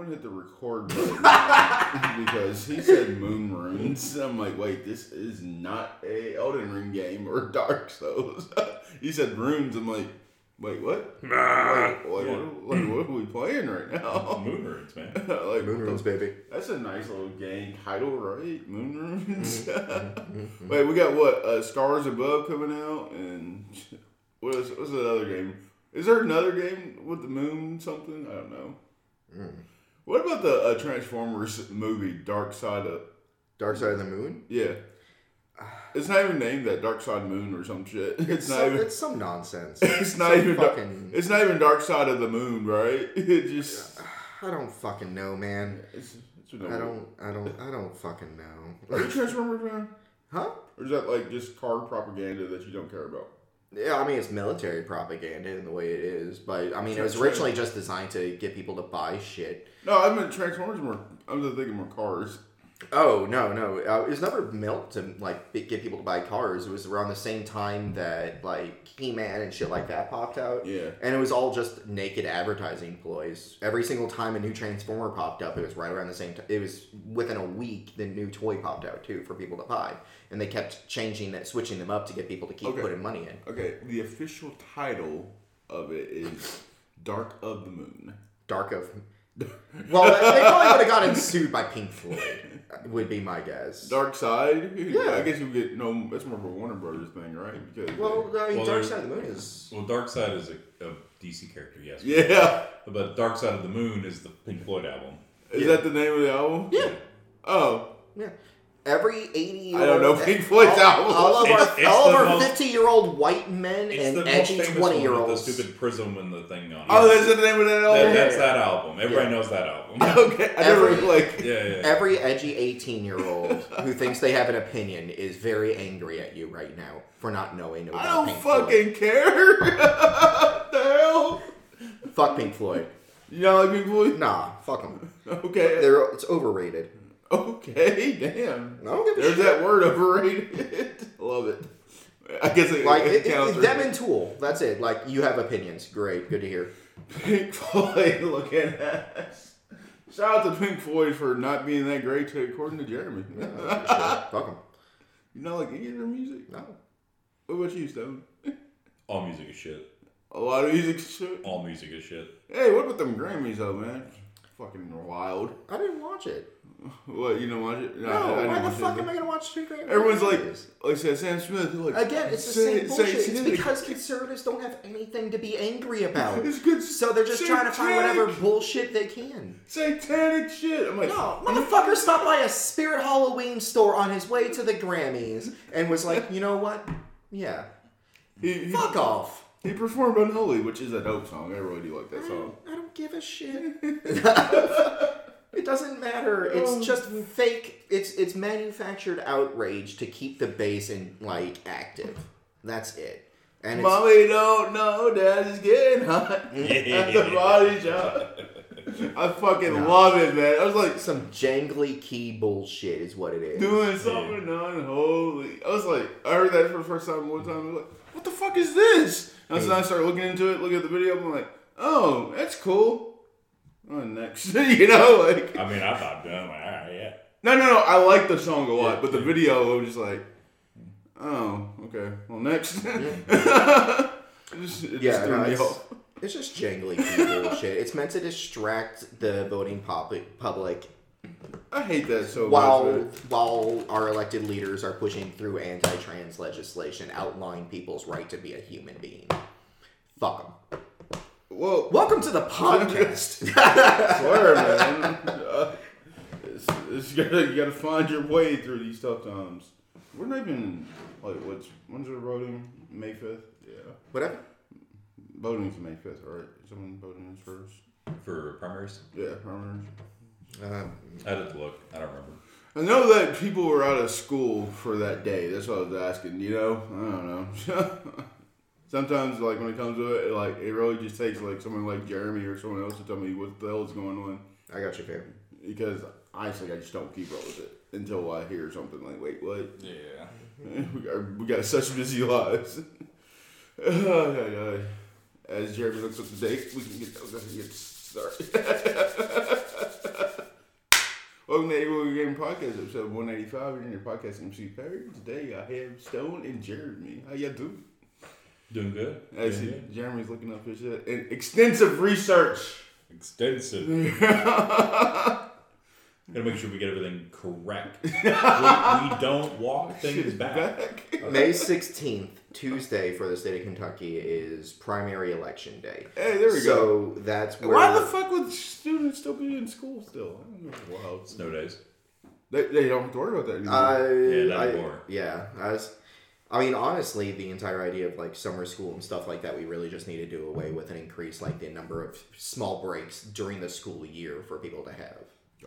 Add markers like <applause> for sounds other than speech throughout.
going to hit the record button <laughs> because he said moon runes. I'm like, wait, this is not a Elden Ring game or Dark Souls. <laughs> he said runes. I'm like, wait, what? Like, like, what, like, what are we playing right now? <laughs> Moon runes, man. like, Moon what runes, baby. That's a nice little game title, right? Moon runes. Mm-hmm. Wait, we got what? Uh, Stars Above coming out, and what is what's the other game? Is there another game with the moon? Something I don't know. Mm. What about the uh, Transformers movie Dark Side of? Dark Side of the Moon. Yeah, it's not even named that Dark Side Moon or some shit. It's, It's, not some, even. it's some nonsense. <laughs> It's not even. Dark- fucking. It's not even Dark Side of the Moon, right? <laughs> It just. I don't fucking know, man. It's, it's I don't. I don't. I don't fucking know. Are you Transformers fan? Huh? Or is that like just car propaganda that you don't care about? Yeah, I mean it's military propaganda in the way it is, but I mean it was originally just designed to get people to buy shit. No, I meant Transformers more. I'm just thinking more cars. Oh no, no, uh, it was never meant to like get people to buy cars. It was around the same time that like He Man and shit like that popped out. Yeah. and it was all just naked advertising ploys. Every single time a new Transformer popped up, it was right around the same time. It was within a week the new toy popped out too for people to buy, and they kept changing that, switching them up to get people to keep Okay. putting money in. Okay, the official title of it is Dark of the Moon. Dark of. <laughs> Well, they probably would have gotten sued by Pink Floyd. Would be my guess. Dark Side. Yeah. I guess you get no. That's more of a Warner Brothers thing, right? Because Well, I mean, Well, Dark Side of the Moon is. Well, Darkseid is a, a DC character, yes. yeah, But Dark Side of the Moon is the Pink Floyd album. is that the name of the album? Yeah. Oh, Yeah. Every eighty-year-old, I don't know Pink Floyd's all, album. All of It's- our, it's all of the our most- 50 year old white men It's and the most edgy famous 20 one year with olds. the stupid prism and the thing on it. oh, that's the name of that That- album. that's that album. Everybody Yeah. knows that album. <laughs> okay, I never Every- like. Yeah, yeah. Every edgy 18 year old who thinks they have an opinion is very angry at you right now for not knowing about I don't Pink Floyd. fucking care. <laughs> what the hell? Fuck Pink Floyd. You don't like Pink Floyd? Nah, fuck them. Okay. They're, it's overrated. <laughs> Okay, damn. I don't give a There's shit. that word overrated. <laughs> Love it. I guess it, Like, it, it, it, them and Tool. That's it. Like, you have opinions. Great. Good to hear. Pink <laughs> Floyd looking at us. Shout out to Pink Floyd for not being that great, to, according to Jeremy. Yeah, I don't give a shit. Fuck them. you not like any of their music? No. What about you, Stone? All music is shit. A lot of music is shit. All music is shit. Hey, what about them Grammys though, man? Fucking wild. I didn't watch it. What you don't watch it? No, I didn't why the fuck it. am I gonna watch Street Grammys? Everyone's like, like said, Sam Smith. Like, Again, it's the say- same bullshit. say it's because conservatives don't have anything to be angry about. <laughs> It's good. So they're just trying to find whatever bullshit they can. satanic shit. I'm like, No, motherfucker stopped by a Spirit Halloween store on his way to the Grammys and was like, you know what? Yeah. he, he, Fuck off. he performed Unholy, which is a dope song. I really do like that song. I don't give a shit. <laughs> <laughs> it doesn't matter. It's oh. just fake. It's it's manufactured outrage to keep the base in like active. That's it. And it's, Mommy don't know daddy's getting hot <laughs> at the body shop. I fucking love it, man. I was like some jangly key bullshit is what it is. doing something unholy. I was like, I heard that for the first time one time. I was like, what the fuck is this? And so then I started looking into it, looking at the video. I'm like, oh, that's cool. On next, <laughs> you know, like I mean, I thought, I'm like, all right, yeah. no, no, no. I like the song a lot, but the video I was just like, oh, okay. Well, next. <laughs> it just, it Yeah, just no, it's, it's just jangly bullshit. It's meant to distract the voting public public I hate that so while much. man. while our elected leaders are pushing through anti-trans legislation outlawing people's right to be a human being. Fuck them. Well, Welcome to the podcast. <laughs> swear, man. Uh, <laughs> it's, it's you, gotta, you gotta find your way through these tough times. We're not even like what's when's the voting? May fifth. Yeah, Whatever. Voting voting's May fifth, right? Someone voting is first. For primaries? Yeah, primaries. Um, I had to look. I don't remember. I know that people were out of school for that day. That's what I was asking. You know, I don't know. <laughs> Sometimes, like when it comes to it, like it really just takes like someone like Jeremy or someone else to tell me what the hell is going on. I got you, fam. Because honestly, I just don't keep up with it until I hear something like, "Wait, what?" Yeah. <laughs> we got we got such busy lives. As Jeremy looks up the date, we can get, we can get started. <laughs> Welcome to Able Game Podcast, episode 185. We're in your podcast MC Perry. Today I have Stone and Jeremy. How y'all doing? Doing good. I Doing see good. Jeremy's looking up his shit. And extensive research. Extensive. <laughs> Gotta make sure we get everything correct. <laughs> we, we don't walk things Shit back. May 16th, Tuesday for the state of Kentucky is primary election day. Hey, there we go. so that's where Why the fuck would students still be in school still? I don't know. Wow. Snow days. They, they don't have to worry about that anymore. I, Yeah, not I, anymore. yeah, I was, I mean, honestly, the entire idea of like summer school and stuff like that, we really just need to do away with and increase like the number of small breaks during the school year for people to have.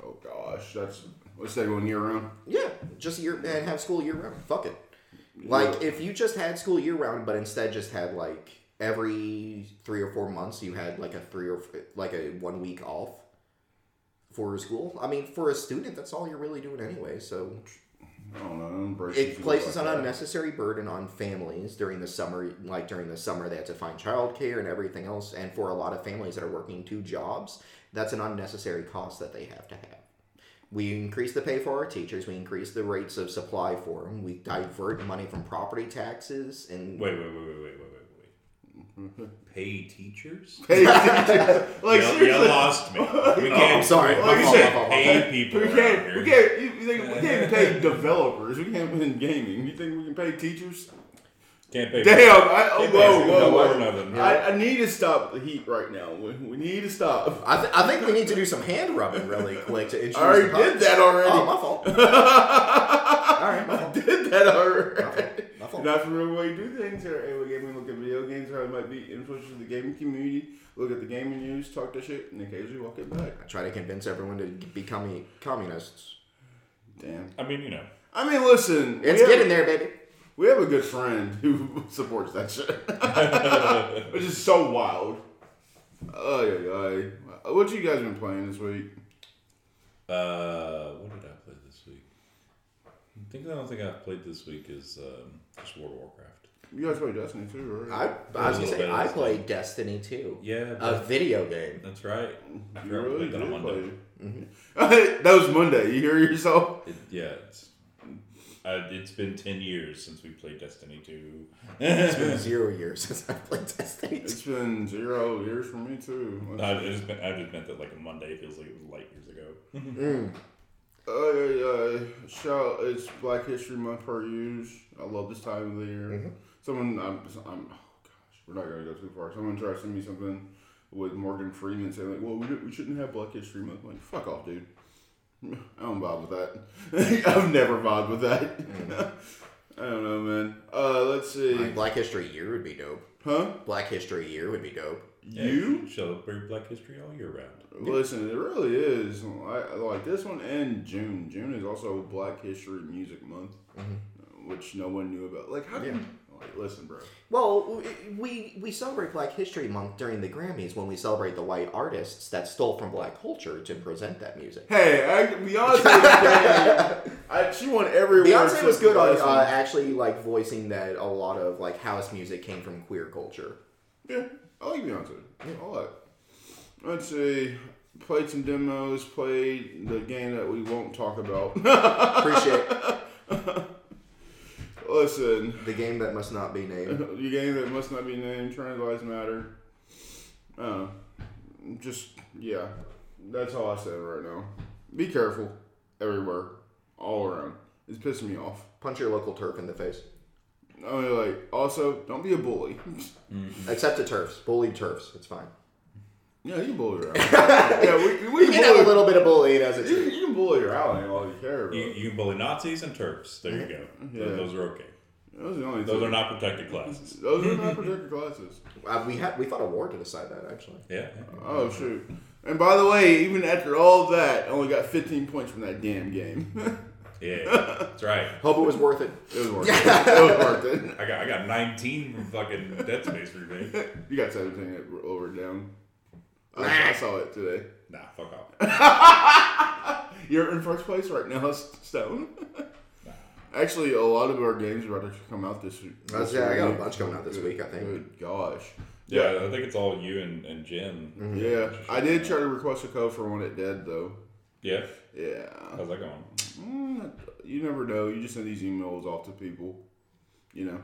oh gosh, that's what's that going year round? Yeah, just year and have school year round. Fuck it. Like if you just had school year round, but instead just had like every three or four months, you had like a three or like a one week off for school. I mean, for a student, that's all you're really doing anyway. So I don't know. it places like an that. unnecessary burden on families during the summer. Like during the summer, they have to find childcare and everything else. And for a lot of families that are working two jobs, that's an unnecessary cost that they have to have. We increase the pay for our teachers. We increase the rates of supply for them. We divert money from property taxes and Wait, wait, wait, wait, wait. Pay teachers? <laughs> Hey, teachers, <laughs> like you, you seriously, lost me. <laughs> We oh, can't. I'm sorry. Like We you said, pay people. we can't. We can't. You you think we can't pay developers? We can't in gaming. You think we can pay teachers? Can't pay. Damn! I, oh, Can't whoa, whoa, no whoa! or nothing. I, I need to stop the heat right now. We, we need to stop. I, th- I think we need to do some hand rubbing really quick to introduce. I already the did that already. Oh, my fault. All right, my I did that already. My fault. Not from the way you do things here. Hey, we gaming, look at video games, how it might be influential to the gaming community. Look at the gaming news, talk that shit, and occasionally walk it back. I try to convince everyone to become communists. Damn. I mean, you know. I mean, listen. we It's have- getting there, baby. We have a good friend who <laughs> supports that shit, <laughs> which is so wild. Oh yeah, yeah. What you guys been playing this week? Uh, what did I play this week? I think I don't think I've played this week is um, just World of Warcraft. You guys play Destiny too, I, right? I was gonna say I this played Destiny 2, Yeah, a video game. that's right. I you really played that did on play. Monday. it. <laughs> that was Monday. You hear yourself? It, yeah, it's, uh, it's been 10 years since we played Destiny 2. It's been <laughs> zero years since I played Destiny 2. It's been zero years for me too. I just, meant, I just meant that like a Monday feels like it was light years ago. Mm. Uh, yeah, yeah. Shout! It's Black History Month per use. I love this time of the year. Mm-hmm. Someone, I'm, I'm, oh gosh, we're not gonna go too far. Someone tried to send me something with Morgan Freeman saying like, "Well, we, we shouldn't have Black History Month." I'm like, fuck off, dude. I don't vibe with that. <laughs> I've never vibed with that. <laughs> I don't know, man. Uh, let's see. Like, Black History Year would be dope. Huh? Black History Year would be dope. Yeah, You? celebrate Black History all year round. Listen, it really is. I, I like this one and June. June is also Black History Music Month, which no one knew about. Like, how do Yeah. you? Like, listen, bro. Well, we we celebrate Black History Month during the Grammys when we celebrate the white artists that stole from black culture to present that music. Hey, I, Beyonce, <laughs> I, she won every Beyonce was good on uh, actually like voicing that a lot of like house music came from queer culture. Yeah, I like Beyonce. All that. Let's see. Played some demos. Played the game that we won't talk about. <laughs> Appreciate <laughs> Listen, the game that must not be named. <laughs> the game that must not be named. Trans lives matter. Uh, just yeah, that's all I said right now. Be careful everywhere, all around. It's pissing me off. Punch your local TERF in the face. I mean, like, also, don't be a bully. Except to TERFs, bullied TERFs. It's fine. yeah, you can bully her. <laughs> yeah, we, we You can can have a bully. little bit of bullying as a team. you can bully her out, all you care about. You, you can bully Nazis and Turks. There you go. <laughs> Yeah. Those, those are okay. Those are the only Those two. are not protected classes. <laughs> Those are not <laughs> protected classes. Uh, we had we fought a war to decide that actually. Yeah. yeah. Oh shoot! And by the way, even after all of that, I only got 15 points from that damn game. Yeah. That's right. Hope it was worth it. it was worth it. It was worth it. I got I got 19 from fucking Dead Space remake. You got 17 at- over down. I, I saw it today. Nah, fuck off. You're in first place right now, Stone. <laughs> Actually, a lot of our games are about to come out this week. That's- this yeah, I got a bunch coming out this Good- week, I think. Good gosh. Yeah, I think it's all you and, and Jen. Mm-hmm. Yeah, I did try to request a code for one at Dead though. Yeah. Yeah. How's that going? Mm, you never know. You just send these emails off to people, you know.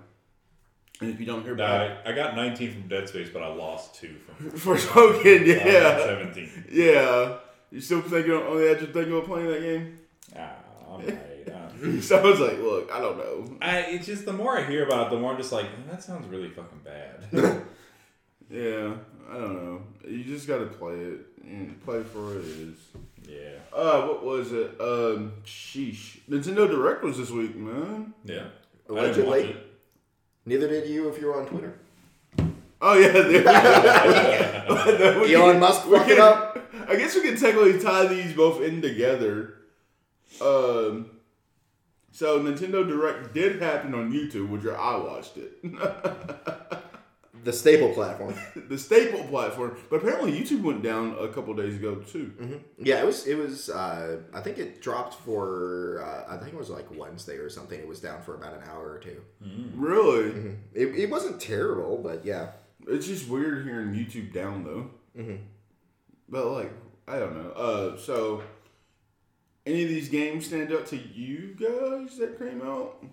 And if you don't hear Nah, back I, I got 19 from Dead Space, but I lost two from <laughs> Forspoken, I got yeah, 17. yeah. You still thinking on the edge of thinking of playing that game? Ah, I'm <laughs> right. Uh, So I was like, look, I don't know. I, it's just the more I hear about it, the more I'm just like, that sounds really fucking bad. <laughs> Yeah, <laughs> I don't know. You just gotta play it. And play for what it is. yeah. Uh, what was it? Um, sheesh. Nintendo Direct was this week, man. Yeah. I didn't Allegedly. watch it. Neither did you if you were on Twitter. Oh yeah, they- Elon Musk we fucked it up. I guess we can technically tie these both in together. Um, so Nintendo Direct did happen on YouTube, which I watched it, <laughs> The staple platform. the staple platform. But apparently YouTube went down a couple days ago too. Yeah, it was. It was. Uh, I think it dropped for. Uh, I think it was like Wednesday or something. It was down for about an hour or two. Really, It, it wasn't terrible, but yeah. it's just weird hearing YouTube down though. Mhm. But like, I don't know. Uh, so any of these games stand up to you guys that came out?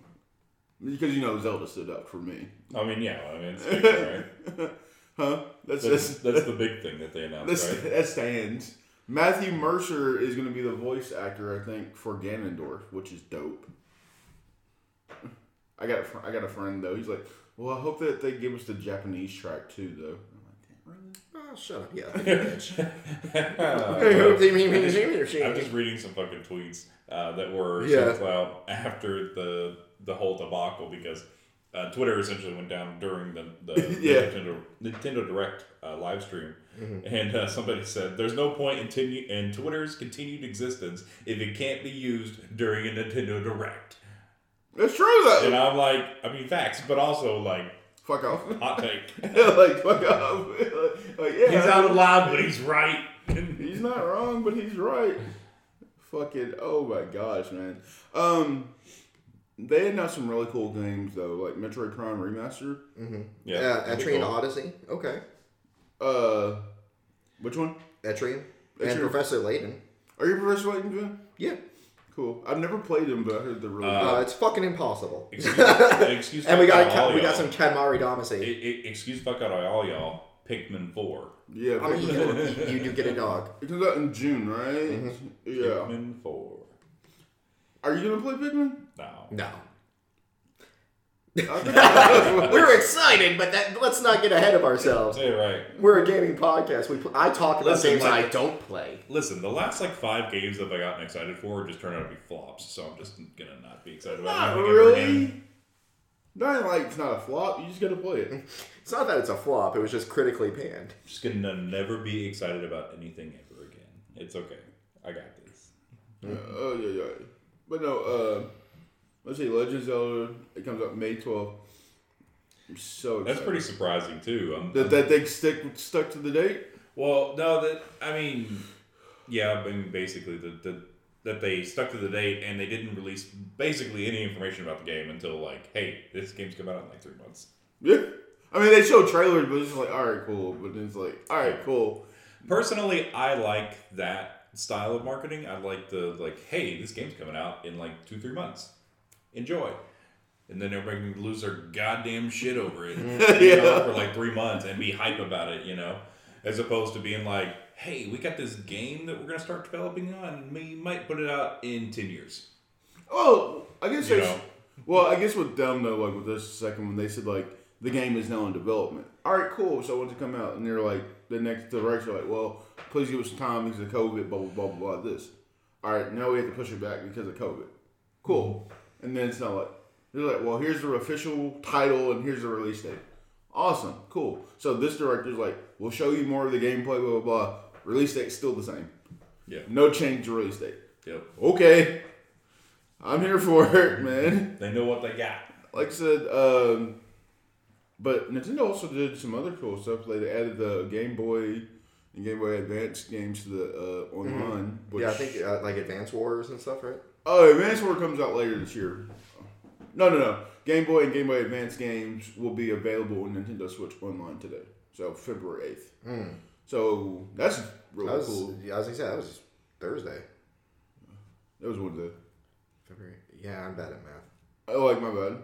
Because you know Zelda stood up for me. I mean, yeah. I mean, it's <laughs> big, right? Huh? That's That's, that's that's the big thing that they announced, that's right? that stands. Matthew Mercer is going to be the voice actor, I think, for Ganondorf, which is dope. I got a fr- I got a friend though. He's like, well, I hope that they give us the Japanese track too, though. I'm like, damn, really? Oh, shut up, yeah. <laughs> I'm I'm just reading some fucking tweets uh, that were Yeah. sent out after the the whole debacle because uh, Twitter essentially went down during the, the, <laughs> Yeah. Nintendo, Nintendo Direct uh, live stream, Mm-hmm. and uh, somebody said, "There's no point in, continu- in Twitter's continued existence if it can't be used during a Nintendo Direct." It's true though. And I'm like, I mean, facts, but also like Fuck off. <laughs> hot take. <laughs> like fuck off. <laughs> like yeah, He's out of line, but he's right. He's not wrong, but he's right. Fucking oh my gosh, man. Um, they announced some really cool games though, like Metroid Prime Remaster. yeah, Yeah, Etrian cool. Odyssey. Okay. Uh, which one? Etrian. And Etrian. Professor Layton. Are you Professor Layton fan? Yeah. Cool. I've never played them, but I heard they're really Uh, Uh, it's fucking impossible. Excuse, <laughs> excuse and we fuck got out all we got y'all. some Katamari I- Damacy. I- excuse fuck out all y'all. Pikmin four. good. Yeah, I mean, you, it you, you do get a dog. <laughs> comes out in June, right? Yeah. Pikmin four. Are you gonna play Pikmin? No. No. <laughs> I think- We're excited, but that, let's not get ahead of ourselves. Say it right. We're a gaming podcast. We pl- I talk about Listen, games like- I don't play. Listen, the last like five games that I gotten excited for just turned out to be flops, so I'm just gonna not be excited about not anything ever again. really. Not like it's not a flop. You just gotta play it. <laughs> It's not that it's a flop. It was just critically panned. Just gonna never be excited about anything ever again. It's okay. I got this. Uh, oh yeah, yeah. But no, uh, let's see, Legend of Zelda. It comes out May twelfth. I'm so excited. That's pretty surprising too. Um, That that they stick stuck to the date. Well, no, that I mean, yeah, I mean, basically the, the that they stuck to the date and they didn't release basically any information about the game until like, hey, this game's coming out in like three months. Yeah. I mean, they show trailers, but it's like, all right, cool. But then it's like, all right, cool. Personally, I like that style of marketing. I like the like, hey, this game's coming out in like two three months. Enjoy. And then everybody can lose their goddamn shit over it <laughs> you know, for like three months and be hype about it, you know, as opposed to being like, hey, we got this game that we're gonna start developing on. We might put it out in ten years. Oh, I guess You know. Well, I guess with them though, like with this second one, they said like the game is now in development. All right, cool. So when's it come out? And they're like the next director, like, well, please give us some time because of COVID, blah blah blah blah blah. This. All right, now we have to push it back because of COVID. Cool. Mm-hmm. And then it's not like they're like, well, here's the official title and here's the release date. Awesome, cool. So this director's like, we'll show you more of the gameplay, blah blah blah. Release date's still the same. Yeah. No change to release date. Yep. Okay. I'm here for it, <laughs> man. They know what they got. Like I said, um, but Nintendo also did some other cool stuff. Like they added the Game Boy and Game Boy Advance games to the uh, online. Which, yeah, I think uh, like Advance Wars and stuff, right? Oh, Advance War comes out later this year. No, no, no. Game Boy and Game Boy Advance games will be available on Nintendo Switch online today. So February eighth. Hmm. So that's really That was, cool. yeah, as I said, that was Thursday. That was Wednesday. February. Yeah, I'm bad at math. Oh, like my bad.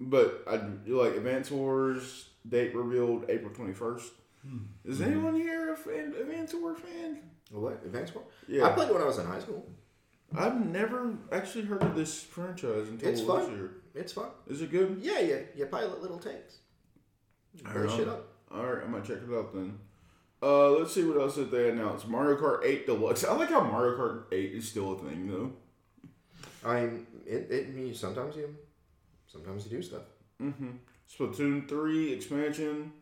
But I like Advance Wars date revealed April twenty first. Hmm. Is anyone here a fan, Advance Wars fan? What? Advance War? Yeah, I played it when I was in high school. I've never actually heard of this franchise until It's this fun. year. It's fun. Is it good? Yeah, yeah. You pilot little tanks. Don't shit up. All right, I might check it out then. Uh, let's see what else that they announced. Mario Kart 8 Deluxe. I like how Mario Kart 8 is still a thing though. I mean, it, it means sometimes you, sometimes you do stuff. Mm-hmm. Splatoon 3 expansion.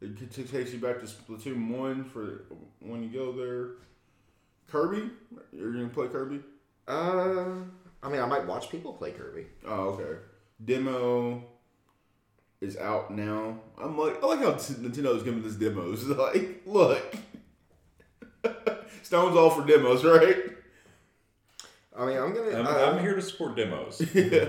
It takes you back to Splatoon 1 for when you go there. Kirby? You're gonna play Kirby? Uh, I mean, I might watch people play Kirby. Oh, okay. Demo is out now. I'm like, I like how t- Nintendo's giving us demos. <laughs> Like, look, <laughs> Stone's all for demos, right? I mean, I'm gonna. I'm, uh, I'm here to support demos. <laughs> yeah.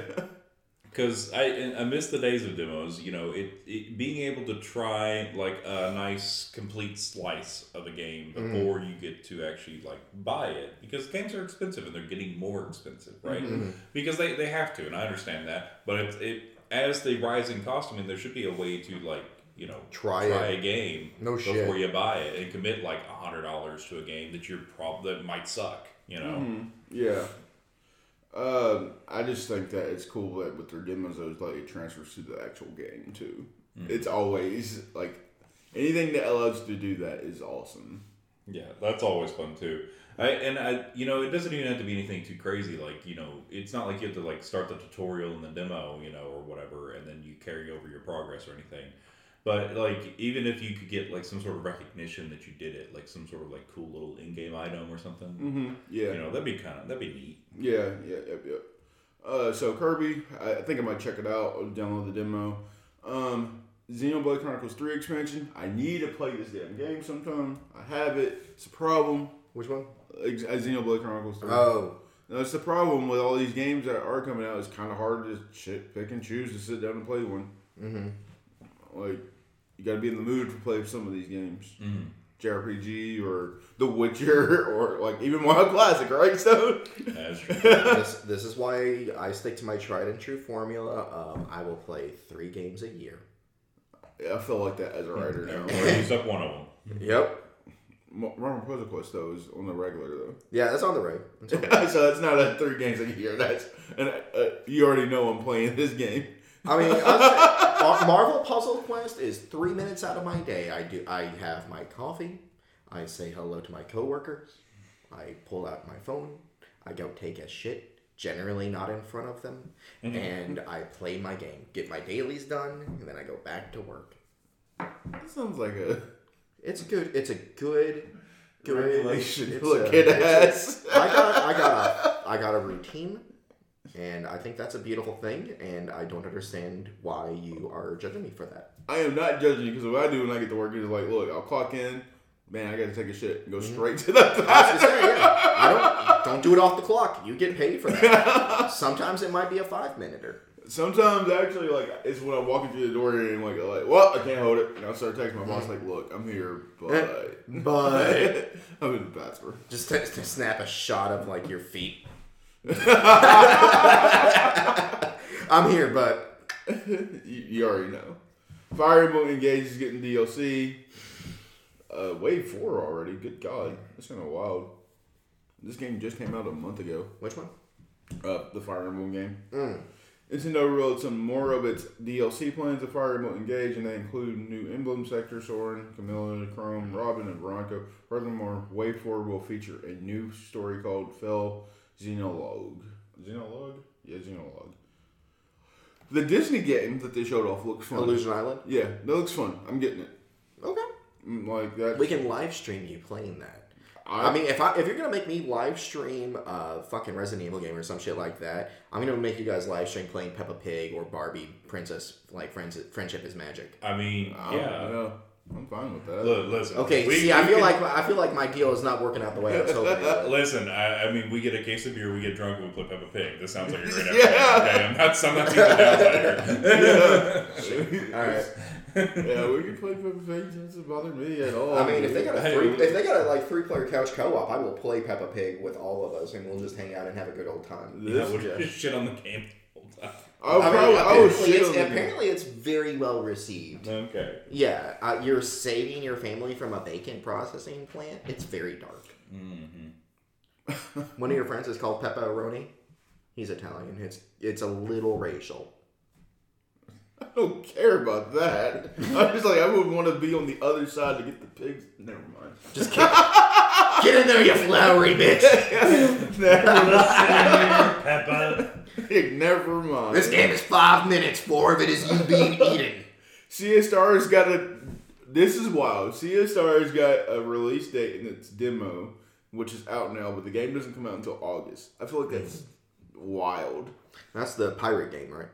Because I and I miss the days of demos. You know, it, it being able to try like a nice complete slice of a game Mm-hmm. before you get to actually like buy it because games are expensive and they're getting more expensive, right? Mm-hmm. Because they, they have to, and I understand that. But it, it as they rise in cost, I mean, there should be a way to like you know Try try a game No before shit. you buy it and commit like a hundred dollars to a game that you're prob that might suck. You know. Mm-hmm. Yeah. Um, I just think that it's cool that with their demos, those like it transfers to the actual game too. It's always like anything that allows you to do that is awesome. Yeah, that's always fun too. I and I, you know, it doesn't even have to be anything too crazy. Like, you know, it's not like you have to like start the tutorial and the demo, you know, or whatever, and then you carry over your progress or anything. But like, even if you could get like some sort of recognition that you did it, like some sort of like cool little in-game item or something, Mm-hmm. Yeah. you know, that'd be kind of that'd be neat. Yeah, yeah, yep, yep. Uh, so Kirby, I, I think I might check it out. Or download the demo. Um, Xenoblade Chronicles Three expansion. I need to play this damn game sometime. I have it. It's a problem. Which one? Ex- uh, Xenoblade Chronicles Three. Oh, That's the problem with all these games that are coming out. It's kind of hard to shit, pick and choose to sit down and play one. mm-hmm. Like, you got to be in the mood to play some of these games. Mm. JRPG or The Witcher <laughs> or like even Wild Classic, right? So That's <laughs> true. this this is why I stick to my tried and true formula. Um, I will play three games a year. I feel like that as a writer now. or use up one of them. Yep. Marvel Puzzle Quest though is on the regular though, Yeah, that's on the road. That's on the <laughs> road. so that's not a three games a year. That's and uh, you already know I'm playing this game. I mean, honestly, Marvel Puzzle Quest is three minutes out of my day. I do. I have my coffee. I say hello to my coworkers. I pull out my phone. I go take a shit. Generally not in front of them, mm-hmm. and I play my game. Get my dailies done, and then I go back to work. That sounds like a It's good. It's a good, good. regulation. It's Look a- at it's ass. a- I got. I got a. I got a routine, and I think that's a beautiful thing. And I don't understand why you are judging me for that. I am not judging you because what I do when I get to work is like, look, I'll clock in. Man, I got to take a shit and go mm-hmm. straight to the I was say, yeah. I don't don't do it off the clock. You get paid for that. <laughs> Sometimes it might be a five minuter. Sometimes actually, like it's when I'm walking through the door and I'm like, like, well, I can't hold it, and I start texting my boss mm-hmm. like, look, I'm here, <laughs> but But <laughs> I'm in the bathroom. just to, to snap a shot of like your feet. <laughs> I'm here, but <laughs> you, you already know. Fire Emblem Engage is getting DLC. Uh, Wave four already. Good God, that's kind of wild. This game just came out a month ago. which one? Uh, the Fire Emblem game. Mm. Nintendo revealed some more of its DLC plans of Fire Emblem Engage, and they include new emblem sector Soren, Camilla, Chrom, Robin, and Veronica. Furthermore, Wave 4 will feature a new story called Fell Xenologue. Xenologue? Yeah, Xenologue. The Disney game that they showed off looks fun. Illusion Island. Yeah, that looks fun. I'm getting it. Okay. Mm, Like that. We can live stream you playing that. I, I mean, if I if you're gonna make me live stream a fucking Resident Evil game or some shit like that, I'm gonna make you guys live stream playing Peppa Pig or Barbie Princess like Friends, Friendship is Magic. I mean, I don't yeah, know. I'm fine with that. Look, listen. Okay, we- see, we I feel can- like I feel like my deal is not working out the way I was hoping. <laughs> it would. Listen, I, I mean, we get a case of beer, we get drunk, and we play Peppa Pig. This sounds like a great <laughs> Yeah. episode. Okay, I'm not, I'm not seeing the downside here. All right. <laughs> yeah, we can play Peppa Pig. It doesn't bother me at all. I mean, if they got a three, if they got a like three player couch co op, I will play Peppa Pig with all of us, and we'll just hang out and have a good old time. Yeah, This- we'll just shit on the game the whole time. I would I mean, probably, apparently, shit it's, apparently it's very well received. Okay. Yeah, uh, you're saving your family from a bacon processing plant. It's very dark. Mm-hmm. <laughs> One of your friends is called Pepperoni. He's Italian. It's it's a little racial. I don't care about that. I'm just like I would want to be on the other side to get the pigs. Never mind. Just get, get in there, you flowery bitch. <laughs> never, Peppa. Never mind. This game is five minutes. Four of it is you being <laughs> eaten. Star's got a. This is wild. Star's got a release date in its demo, which is out now, but the game doesn't come out until August. I feel like that's wild. That's the pirate game, right?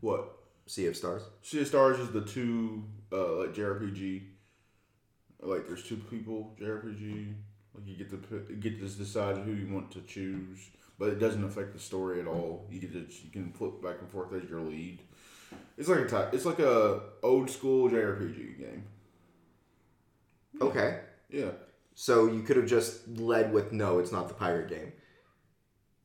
What? Sea of Stars. Sea of Stars is the two uh, like JRPG. Like there's two people JRPG. Like you get to get to decide who you want to choose, but it doesn't affect the story at all. You get to you can flip back and forth as your lead. It's like a type. It's like a old school JRPG game. Okay. Yeah. So you could have just led with no, it's not the pirate game.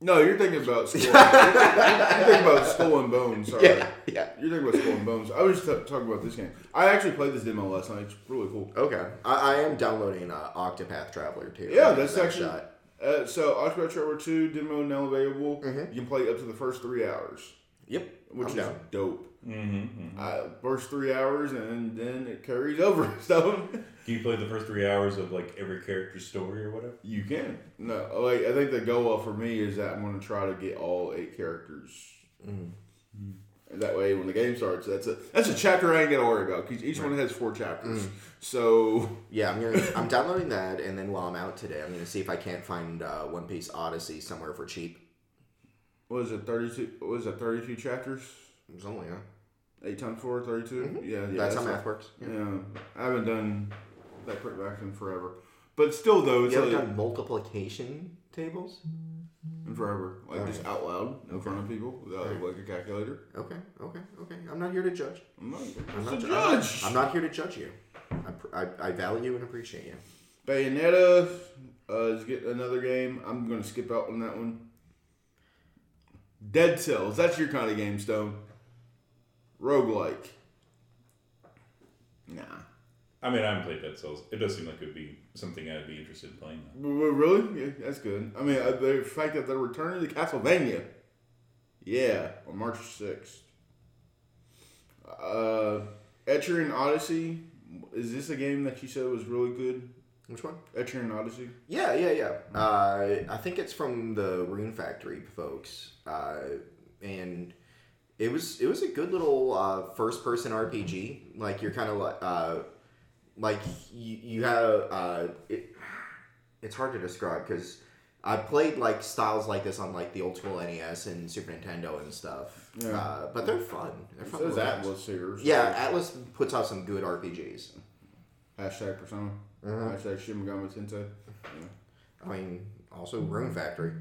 No, you're thinking about <laughs> Skull. you're thinking about Skull and Bones. Sorry. Yeah, yeah. You're thinking about Skull and Bones. I was just t- talking about this game. I actually played this demo last night. It's really cool. Okay. I, I am downloading uh, Octopath Traveler too. Yeah, that's that actually- shot. Uh, so, Octopath Traveler 2 demo now available. Mhm. You can play up to the first three hours, Yep. which I'm is down. dope. Mm-hmm. Uh, first three hours, and then it carries over. <laughs> So Can you play the first three hours of like every character's story or whatever? you can. No, like I think the goal for me is that I'm going to try to get all eight characters. Mm. That way, when the game starts, that's a that's a chapter I ain't gonna worry about because each one has four chapters. So Yeah, I'm gonna I'm downloading that, and then while I'm out today, I'm gonna see if I can't find uh, One Piece Odyssey somewhere for cheap. what is it? Thirty two. What is it? Thirty two chapters. It's only yeah. Eight times four, 32? Yeah, yeah. that's how a- math works. Yeah. Yeah, I haven't done that quick back in forever. But still, though, it's You haven't like, done multiplication tables? In forever. Like, just out loud in front of people without, like, a calculator. Okay, okay, okay. I'm not here to judge. I'm not, I'm I'm not a ju- judge. I'm not here to judge you. I, pr- I, I value and appreciate you. Bayonetta uh, is getting another game. I'm going to skip out on that one. Dead Cells. That's your kind of game, Stone. Roguelike. Nah. I mean, I haven't played Dead Cells. It does seem like it would be something I'd be interested in playing. Though. W- w- Really? Yeah, that's good. I mean, uh, the fact that they're returning to Castlevania. Yeah, on March 6th. Uh, Etrian Odyssey. Is this a game that you said was really good? Which one? Etrian Odyssey? Yeah, yeah, yeah. Uh, I think it's from the Rune Factory folks, uh, and it was it was a good little uh, first person RPG. Like you're kind of like uh, like you you have uh, it. It's hard to describe because I played like styles like this on like the old school NES and Super Nintendo and stuff. Yeah. Uh, but they're fun. They're fun. games. Atlus here. Yeah, Atlus puts out some good RPGs. Hashtag Persona. Mhm. Hashtag Shin Megami Tensei. I mean, also Rune Factory.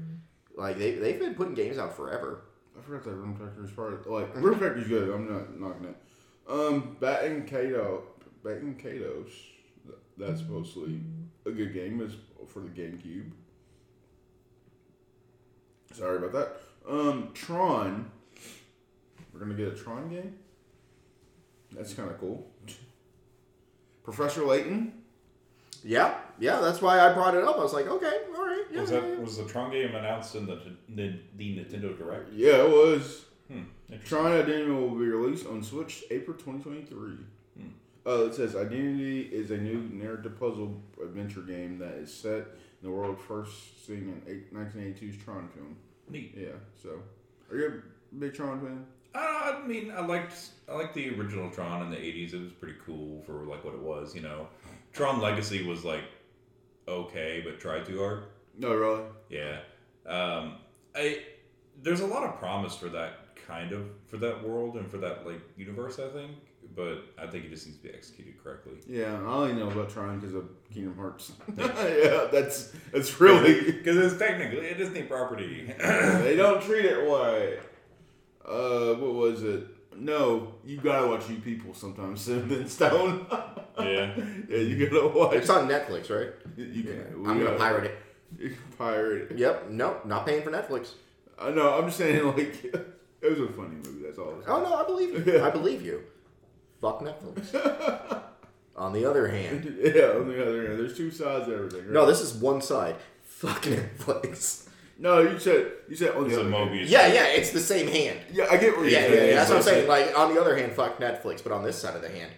Like they they've been putting games out forever. I forgot that Rune Factory is part of like Rune Factory's good. I'm not knocking it. Um, Baten Kaitos, Baten Kaitos. That's mostly a good game. Is for the GameCube. Sorry about that. Um, Tron. We're gonna get a Tron game. That's kind of cool. Professor Layton. Yeah, yeah, that's why I brought it up. I was like, okay, all right. Yeah, Was that yeah. was the Tron game announced in the the, the Nintendo Direct? Yeah, it was. Hmm. Interesting. Tron Identity will be released on Switch April 2023. Uh, it says Identity is a new narrative puzzle adventure game that is set in the world first seen in eight- 1982's Tron film. Neat. Yeah, so. Are you a big Tron fan? Uh, I mean, I liked I liked the original Tron in the '80s. It was pretty cool for like what it was. You know, Tron Legacy was like okay, but tried too hard. No, really? Yeah. Um, I there's a lot of promise for that kind of for that world and for that like universe. I think but I think it just needs to be executed correctly. Yeah, I only know about Tron because of Kingdom Hearts. <laughs> <laughs> yeah, that's that's really because it's technically a Disney property. <clears throat> they don't treat it right. Uh, what was it? No, you gotta watch you people sometimes. <laughs> Cinnamon Stone. yeah, yeah, you gotta watch. It's on Netflix, right? You, you can. I'm gonna gotta- pirate it. You can pirate it. Yep. No, not paying for Netflix. I know. I'm just saying, like, it was a funny movie. That's all. I'm. Oh no, I believe you. I believe you. Fuck Netflix. <laughs> on the other hand, <laughs> Yeah, on the other hand, there's two sides to everything. Right? no, this is one side. Fuck Netflix. No, you said you said on it's the a other hand. Mobius. Yeah, yeah, it's the same hand. Yeah, I get what you're Yeah, yeah, saying. yeah. That's what I'm saying. Like on the other hand, fuck Netflix, but on this side of the hand,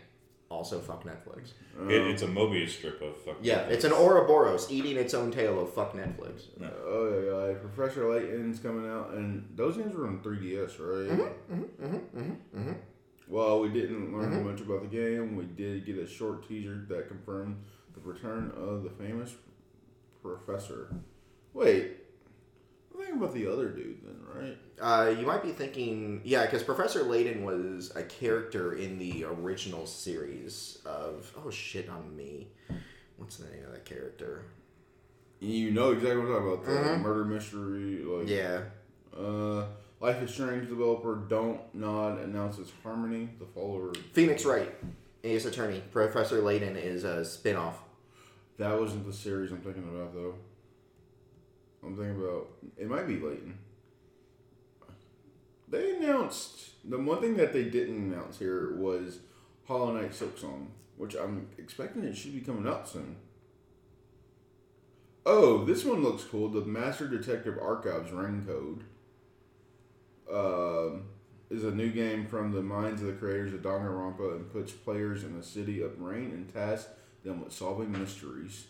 also fuck Netflix. It, it's a Mobius strip of fuck. Yeah, it's an Ouroboros eating its own tail of fuck Netflix. Oh yeah, yeah, like Professor Layton's coming out, and those games were on 3DS, right? Mm-hmm, mm-hmm, mm-hmm, mm-hmm Well, we didn't learn much about the game. We did get a short teaser that confirmed the return of the famous Professor. Wait, I'm thinking about the other dude then, right? Uh, you might be thinking, yeah, because Professor Layton was a character in the original series of. Oh shit on me. What's the name of that character? You know exactly what I'm talking about. The murder mystery, like Yeah. Uh, Life is Strange developer Don't Nod announces Harmony, the follower. Phoenix Wright, Ace Attorney. Professor Layton is a spin off. That wasn't the series I'm thinking about though. I'm thinking about it might be Leighton. They announced the one thing that they didn't announce here was Hollow Knight Silksong, which I'm expecting it should be coming out soon. Oh, this one looks cool. The Master Detective Archives Rain Code um, is a new game from the minds of the creators of Danganronpa and puts players in a city of Rain and tasks them with solving mysteries.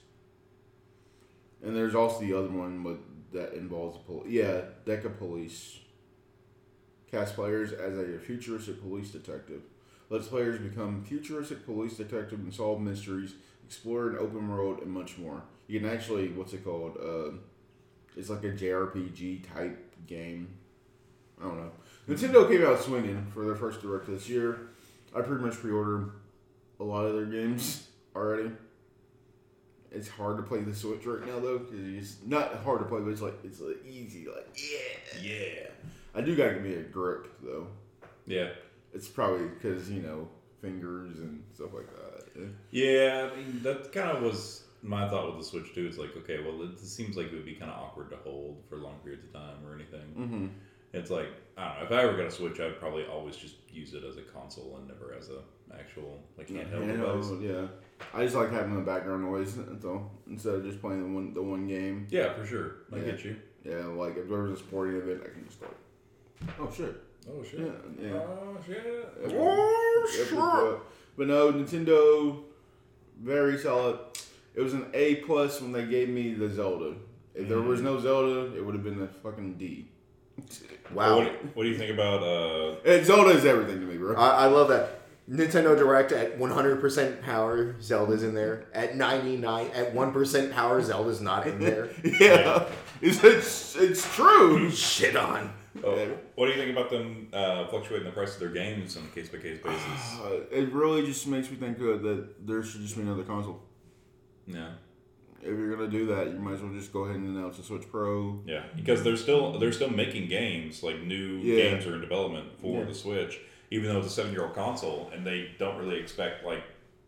And there's also the other one with that involves the police. Yeah, Deca Police. Cast players as a futuristic police detective. Lets players become futuristic police detective and solve mysteries, explore an open world, and much more. You can actually, what's it called? Uh, it's like a JRPG type game. I don't know. Nintendo came out swinging for their first direct this year. I pretty much pre-ordered a lot of their games <laughs> already. It's hard to play the Switch right now though, because it's not hard to play, but it's like it's like easy, like yeah, yeah. I do gotta give me a grip though. Yeah. It's probably because you know fingers and stuff like that. Yeah, I mean, that kind of was my thought with the Switch too. It's like, okay, well, it seems like it would be kind of awkward to hold for long periods of time or anything. Mm-hmm. It's like I don't know. If I ever got a Switch, I'd probably always just use it as a console and never as a actual like handheld device. Oh, yeah. I just like having the background noise though, instead of just playing the one the one game. Yeah, for sure. I Yeah. get you. Yeah, like if there was a sporting event, I can just like, oh shit, Oh shit. yeah, yeah. Oh shit. Oh, yep. But no, Nintendo, very solid. It was an A plus when they gave me the Zelda. If there was mm-hmm. no Zelda, it would have been a fucking D. Wow. What, what do you think about uh? And Zelda is everything to me, bro. I, I love that. Nintendo Direct at 100% power, Zelda's in there. At 99, at 1% power, Zelda's not in there. <laughs> yeah, it's, it's it's true. Shit on. Oh, what do you think about them uh, fluctuating the price of their games on a case by case basis? Uh, it really just makes me think uh, that there should just be another console. Yeah. If you're gonna do that, you might as well just go ahead and announce a Switch Pro. Yeah, because they're still they're still making games like new Yeah. games are in development for Yeah. the Switch, even though it's a seven year old console, and they don't really expect like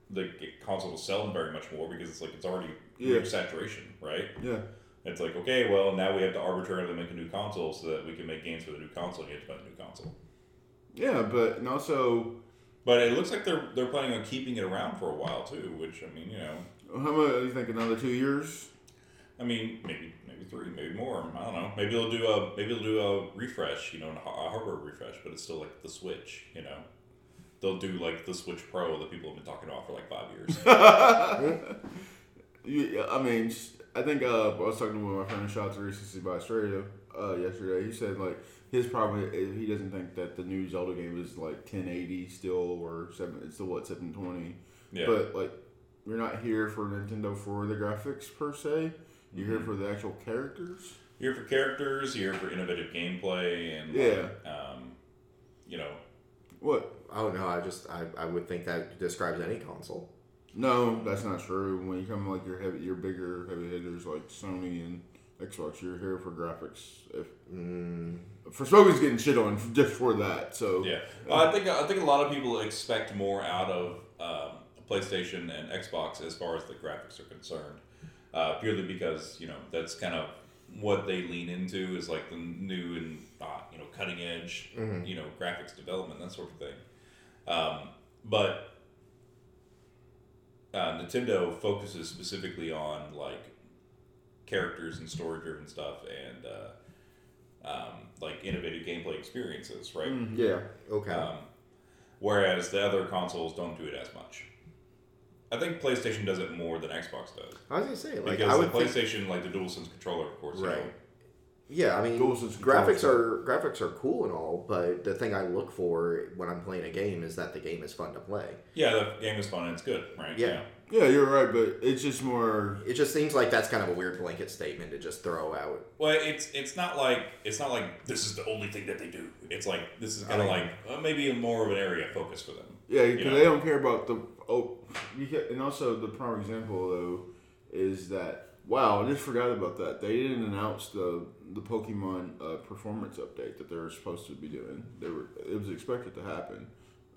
the console to sell very much more because it's like it's already Yeah. saturation, right? Yeah, It's like okay, well now we have to arbitrarily make a new console so that we can make games for the new console. and You have to buy the new console, yeah, but and also, but it looks like they're they're planning on keeping it around for a while too. Which I mean, you know, how much do you think? Another two years? I mean, maybe maybe three, maybe more. I don't know. Maybe they'll do a maybe they'll do a refresh, you know, a hardware refresh, but it's still like the Switch, you know. They'll do like the Switch Pro that people have been talking about for like five years. <laughs> I mean, I think uh, I was talking to one of my friends, shot 360 by Australia, uh, yesterday. He said like his problem is he doesn't think that the new Zelda game is like 1080 still or seven. It's still what 720. Yeah, But like, you're not here for Nintendo for the graphics per se. You're here for the actual characters. you're here for characters, you're here for innovative gameplay, and Yeah. um, you know, What? Oh no, I just I, I would think that describes any console. No, that's not true. When you come like your heavy, your bigger heavy hitters like Sony and Xbox, you're here for graphics. If Mm, for Smoky's getting shit on just for that, so Yeah, well, I think I think a lot of people expect more out of um, PlayStation and Xbox as far as the graphics are concerned, uh, purely because you know that's kind of what they lean into is like the new and uh, you know cutting edge Mm-hmm. you know graphics development that sort of thing. Um, but uh, Nintendo focuses specifically on like characters and story driven stuff and uh, um, like innovative gameplay experiences, right? yeah. Okay. Um, whereas the other consoles don't do it as much. I think PlayStation does it more than Xbox does. I was gonna say like because I the would think, PlayStation, like the DualSense controller, of course, you Right. know, Yeah, I mean, DualSense graphics controls. are graphics are cool and all, but the thing I look for when I'm playing a game is that the game is fun to play. yeah, the game is fun and it's good, right? Yeah. yeah, you're right. But it's just more. It just seems like that's kind of a weird blanket statement to just throw out. Well, it's it's not like it's not like this is the only thing that they do. It's like this is kind of I like uh, maybe more of an area of focus for them. Yeah, You because know? they don't care about the oh, you get, and also the prime example though is that wow, I just forgot about that. They didn't announce the the Pokemon uh, performance update that they were supposed to be doing. They were it was expected to happen.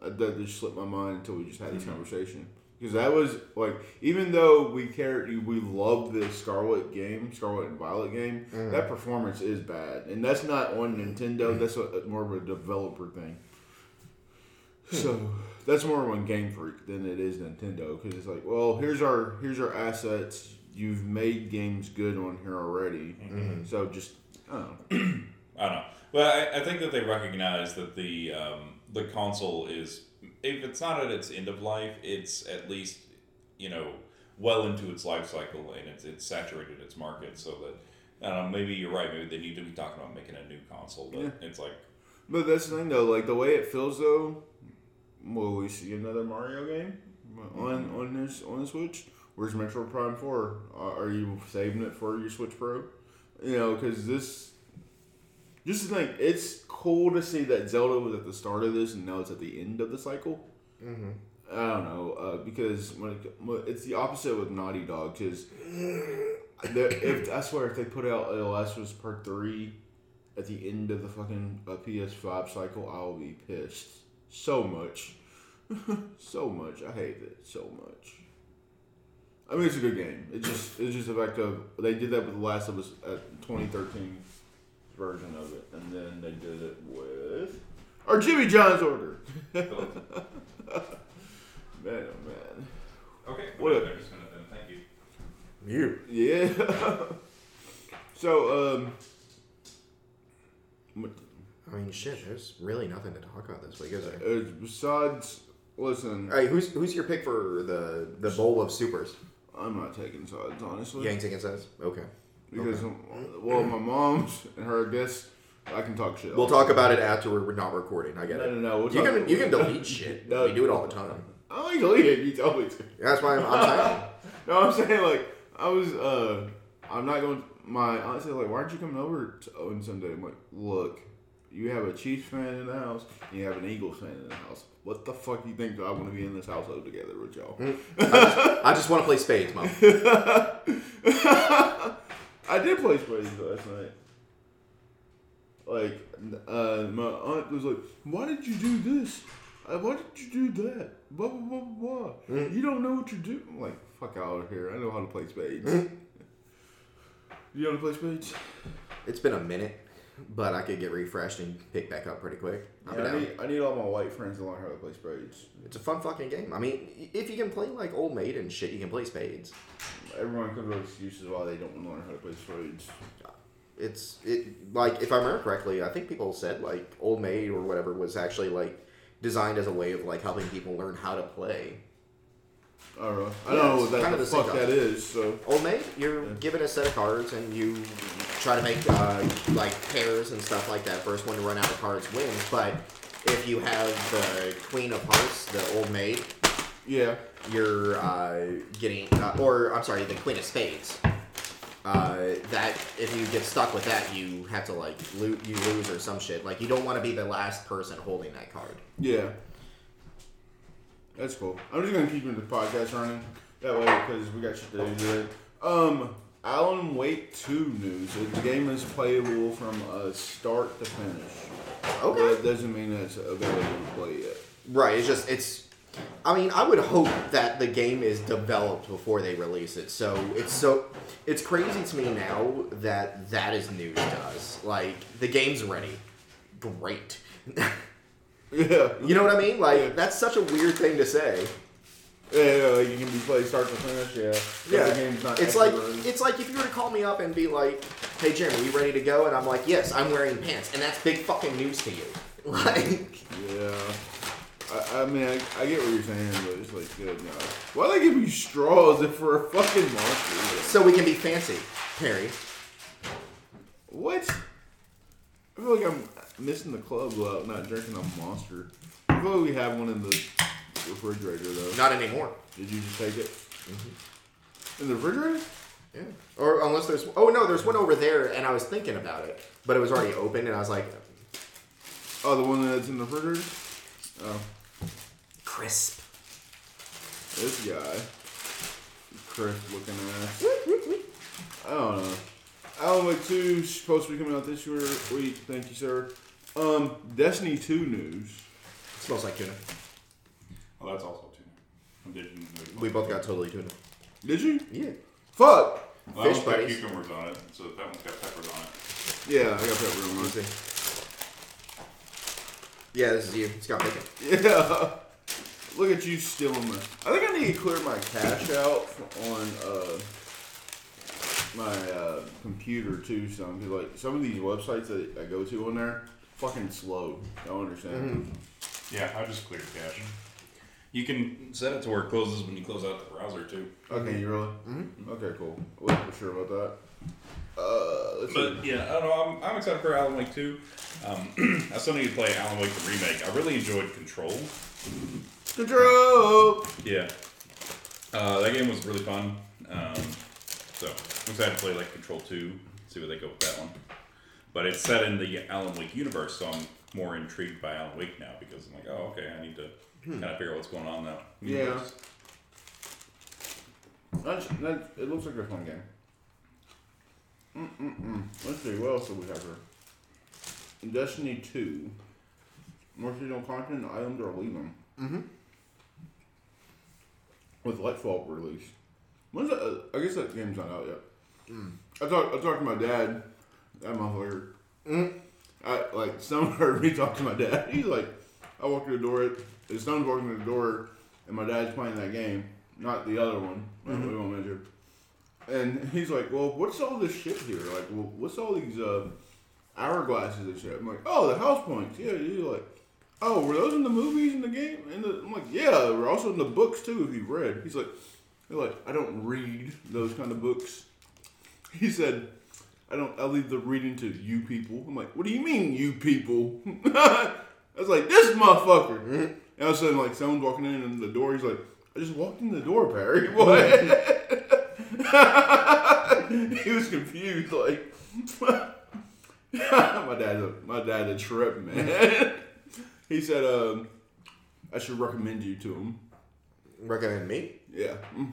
Uh, that just slipped my mind until we just had this Mm-hmm. conversation because that was like even though we care we love the Scarlet game, Scarlet and Violet game, that performance is bad, and that's not on Nintendo. That's a, more of a developer thing. So that's more of a Game Freak than it is Nintendo because it's like, well, here's our here's our assets. You've made games good on here already, so just I don't know. <clears throat> I don't know. But I, I think that they recognize that the um, the console is if it's not at its end of life, it's at least you know well into its life cycle and it's it's saturated its market so that I don't know, maybe you're right, maybe they need to be talking about making a new console, but Yeah. it's like But that's the thing though, like the way it feels though. Will we see another Mario game on on this on the Switch? Where's Metroid Prime Four? Are are you saving it for your Switch Pro? You know, because this. Just thing, it's cool to see that Zelda was at the start of this and now it's at the end of the cycle. Mm-hmm. I don't know uh, because when it, it's the opposite with Naughty Dog because <laughs> if I swear if they put out The Last of Us Part Three at the end of the fucking uh, PS5 cycle, I'll be pissed so much, <laughs> so much. I hate it so much. I mean, it's a good game. It just it's just the fact of they did that with The Last of Us at 2013 version of it, and then they did it with our Jimmy John's order. <laughs> man, oh man. okay. What a- They're just gonna then thank you. You. Yeah. <laughs> so, um, what- I mean, shit. There's really nothing to talk about this week, is there? uh, besides, listen, All right, who's who's your pick for the the bowl of supers? I'm not taking sides honestly You ain't taking says. Okay. because well, my mom's and her guess I can talk shit. We'll talk about it after we're not recording. I get No, it. no, no. We'll You can you can delete shit. <laughs> No. we do it all the time. I don't delete it. You told me to. That's why I'm, I'm <laughs> saying. No, I'm saying like I was. uh I'm not going. My aunt said like, "Why aren't you coming over to Owen Sunday?" I'm like, "Look, you have a Chiefs fan in the house. And you have an Eagles fan in the house. What the fuck do you think? Do I want to be in this household together with y'all?" I just want to play spades, mom. <laughs> I did play spades last night. Like, uh, my aunt was like, "Why did you do this? Uh, why did you do that? Blah blah blah blah. blah. You don't know what you're doing." I'm like, "Fuck out of here! I know how to play spades." you know how to play spades? It's been a minute, but I could get refreshed and pick back up pretty quick. Yeah, I need I need all my white friends to learn how to play spades. It's a fun fucking game. I mean, if you can play like Old Maid and shit, you can play spades. Everyone comes up with excuses why they don't want to learn how to play spades. It's it like if I remember correctly, I think people said like Old Maid or whatever was actually like designed as a way of like helping people learn how to play. I don't know. I Yeah, don't know what that kind of the fuck that is. So Old Maid, you're Yeah. given a set of cards and you try to make uh, like pairs and stuff like that. First one to run out of cards wins. But if you have the Queen of Hearts, the Old Maid, yeah, you're uh, getting, uh, or I'm sorry, the Queen of Spades. Uh, that if you get stuck with that, you have to like lo- you lose or some shit. Like you don't want to be the last person holding that card. yeah. That's cool. I'm just gonna keep the podcast running that way because we got shit to do. Um, Alan Wake Two news. The game is playable from uh, start to finish. Okay. But that doesn't mean it's available to play yet. Right. It's just it's. I mean, I would hope that the game is developed before they release it. So it's so it's crazy to me now that that is news to us. Like the game's ready. Great. <laughs> Yeah. You know what I mean? Like Yeah. that's such a weird thing to say. Yeah, yeah, like you can be played start to finish. Yeah. But The game's not it's like it's like if you were to call me up and be like, "Hey Jim, are you ready to go?" And I'm like, "Yes, I'm wearing pants," and that's big fucking news to you. <laughs> Like, Yeah. I, I mean, I, I get what you're saying, but it's like, good God. Why they give you straws if for a fucking monster? so we can be fancy, Perry. What? I feel like I'm missing the club without not drinking a monster. I feel like we have one in the refrigerator, though. Not anymore. Did you just take it? In the refrigerator? Yeah. Or unless there's oh no, there's one over there, and I was thinking about it, but it was already open, and I was like, Oh, the one that's in the refrigerator? Oh, crisp. this guy. Crisp looking ass. I don't know. Alan Wake 2 is supposed to be coming out this year, week. Thank you, sir. Um, Destiny 2 news. smells like tuna. Well, that's also tuna. I didn't- We both got totally tuna. Did you? Yeah. Fuck! Well, that fish one's got buddies. cucumbers on it, so that one's got peppers on it. Yeah, I got pepper on Let's mine. Yeah, this is you. It's got bacon. <laughs> Yeah. Look at you stealing my. I think I need to clear my cache out on uh, my uh, computer too. Some because like some of these websites that I go to on there, fucking slow. I don't understand. Yeah, I just cleared cache. You can set it to where it closes when you close out the browser too. Okay, you really? Mm-hmm. Okay, cool. I wasn't for sure about that. Uh, let's But see. yeah, I don't know. I'm, I'm excited for Alan Wake 2. Um, <clears throat> I still need to play Alan Wake the remake. I really enjoyed Control. Control. Yeah, uh, that game was really fun. Um, so I'm excited to play like Control 2, see where they go with that one. But it's set in the Alan Wake universe, so I'm more intrigued by Alan Wake now because I'm like, oh, okay, I need to kind of figure out what's going on now. Yeah. Universe. That's, it looks like a fun game. Mm-mm-mm. Let's see, what else do we have here? Destiny 2. More seasonal content, items are leaving. Mm-hmm. With Lightfall release. When's that? Uh, I guess that game's not out yet. I talked I talked to my dad. That motherfucker. I like <laughs> someone heard me talk to my dad. He's like, I walked through the door. His son's walking through the door, and my dad's playing that game, not the other one. We won't mention. And he's like, "Well, what's all this shit here? Like, well, what's all these uh, hourglasses and shit?" I'm like, "Oh, the house points. Yeah." He's like, "Oh, were those in the movies in the game?" And I'm like, "Yeah, they were also in the books too. If you've read." He's like, "They're like, I don't read those kind of books." He said, "I don't. I leave the reading to you people." I'm like, "What do you mean, you people?" <laughs> I was like, "This motherfucker." <laughs> And all of a sudden, like, someone's walking in and the door. He's like, "I just walked in the door, Perry." <laughs> <laughs> What? <laughs> he was confused, like my dad's a my dad's a trip, man. he said, um, I should recommend you to him. Recommend me? Yeah. Mm.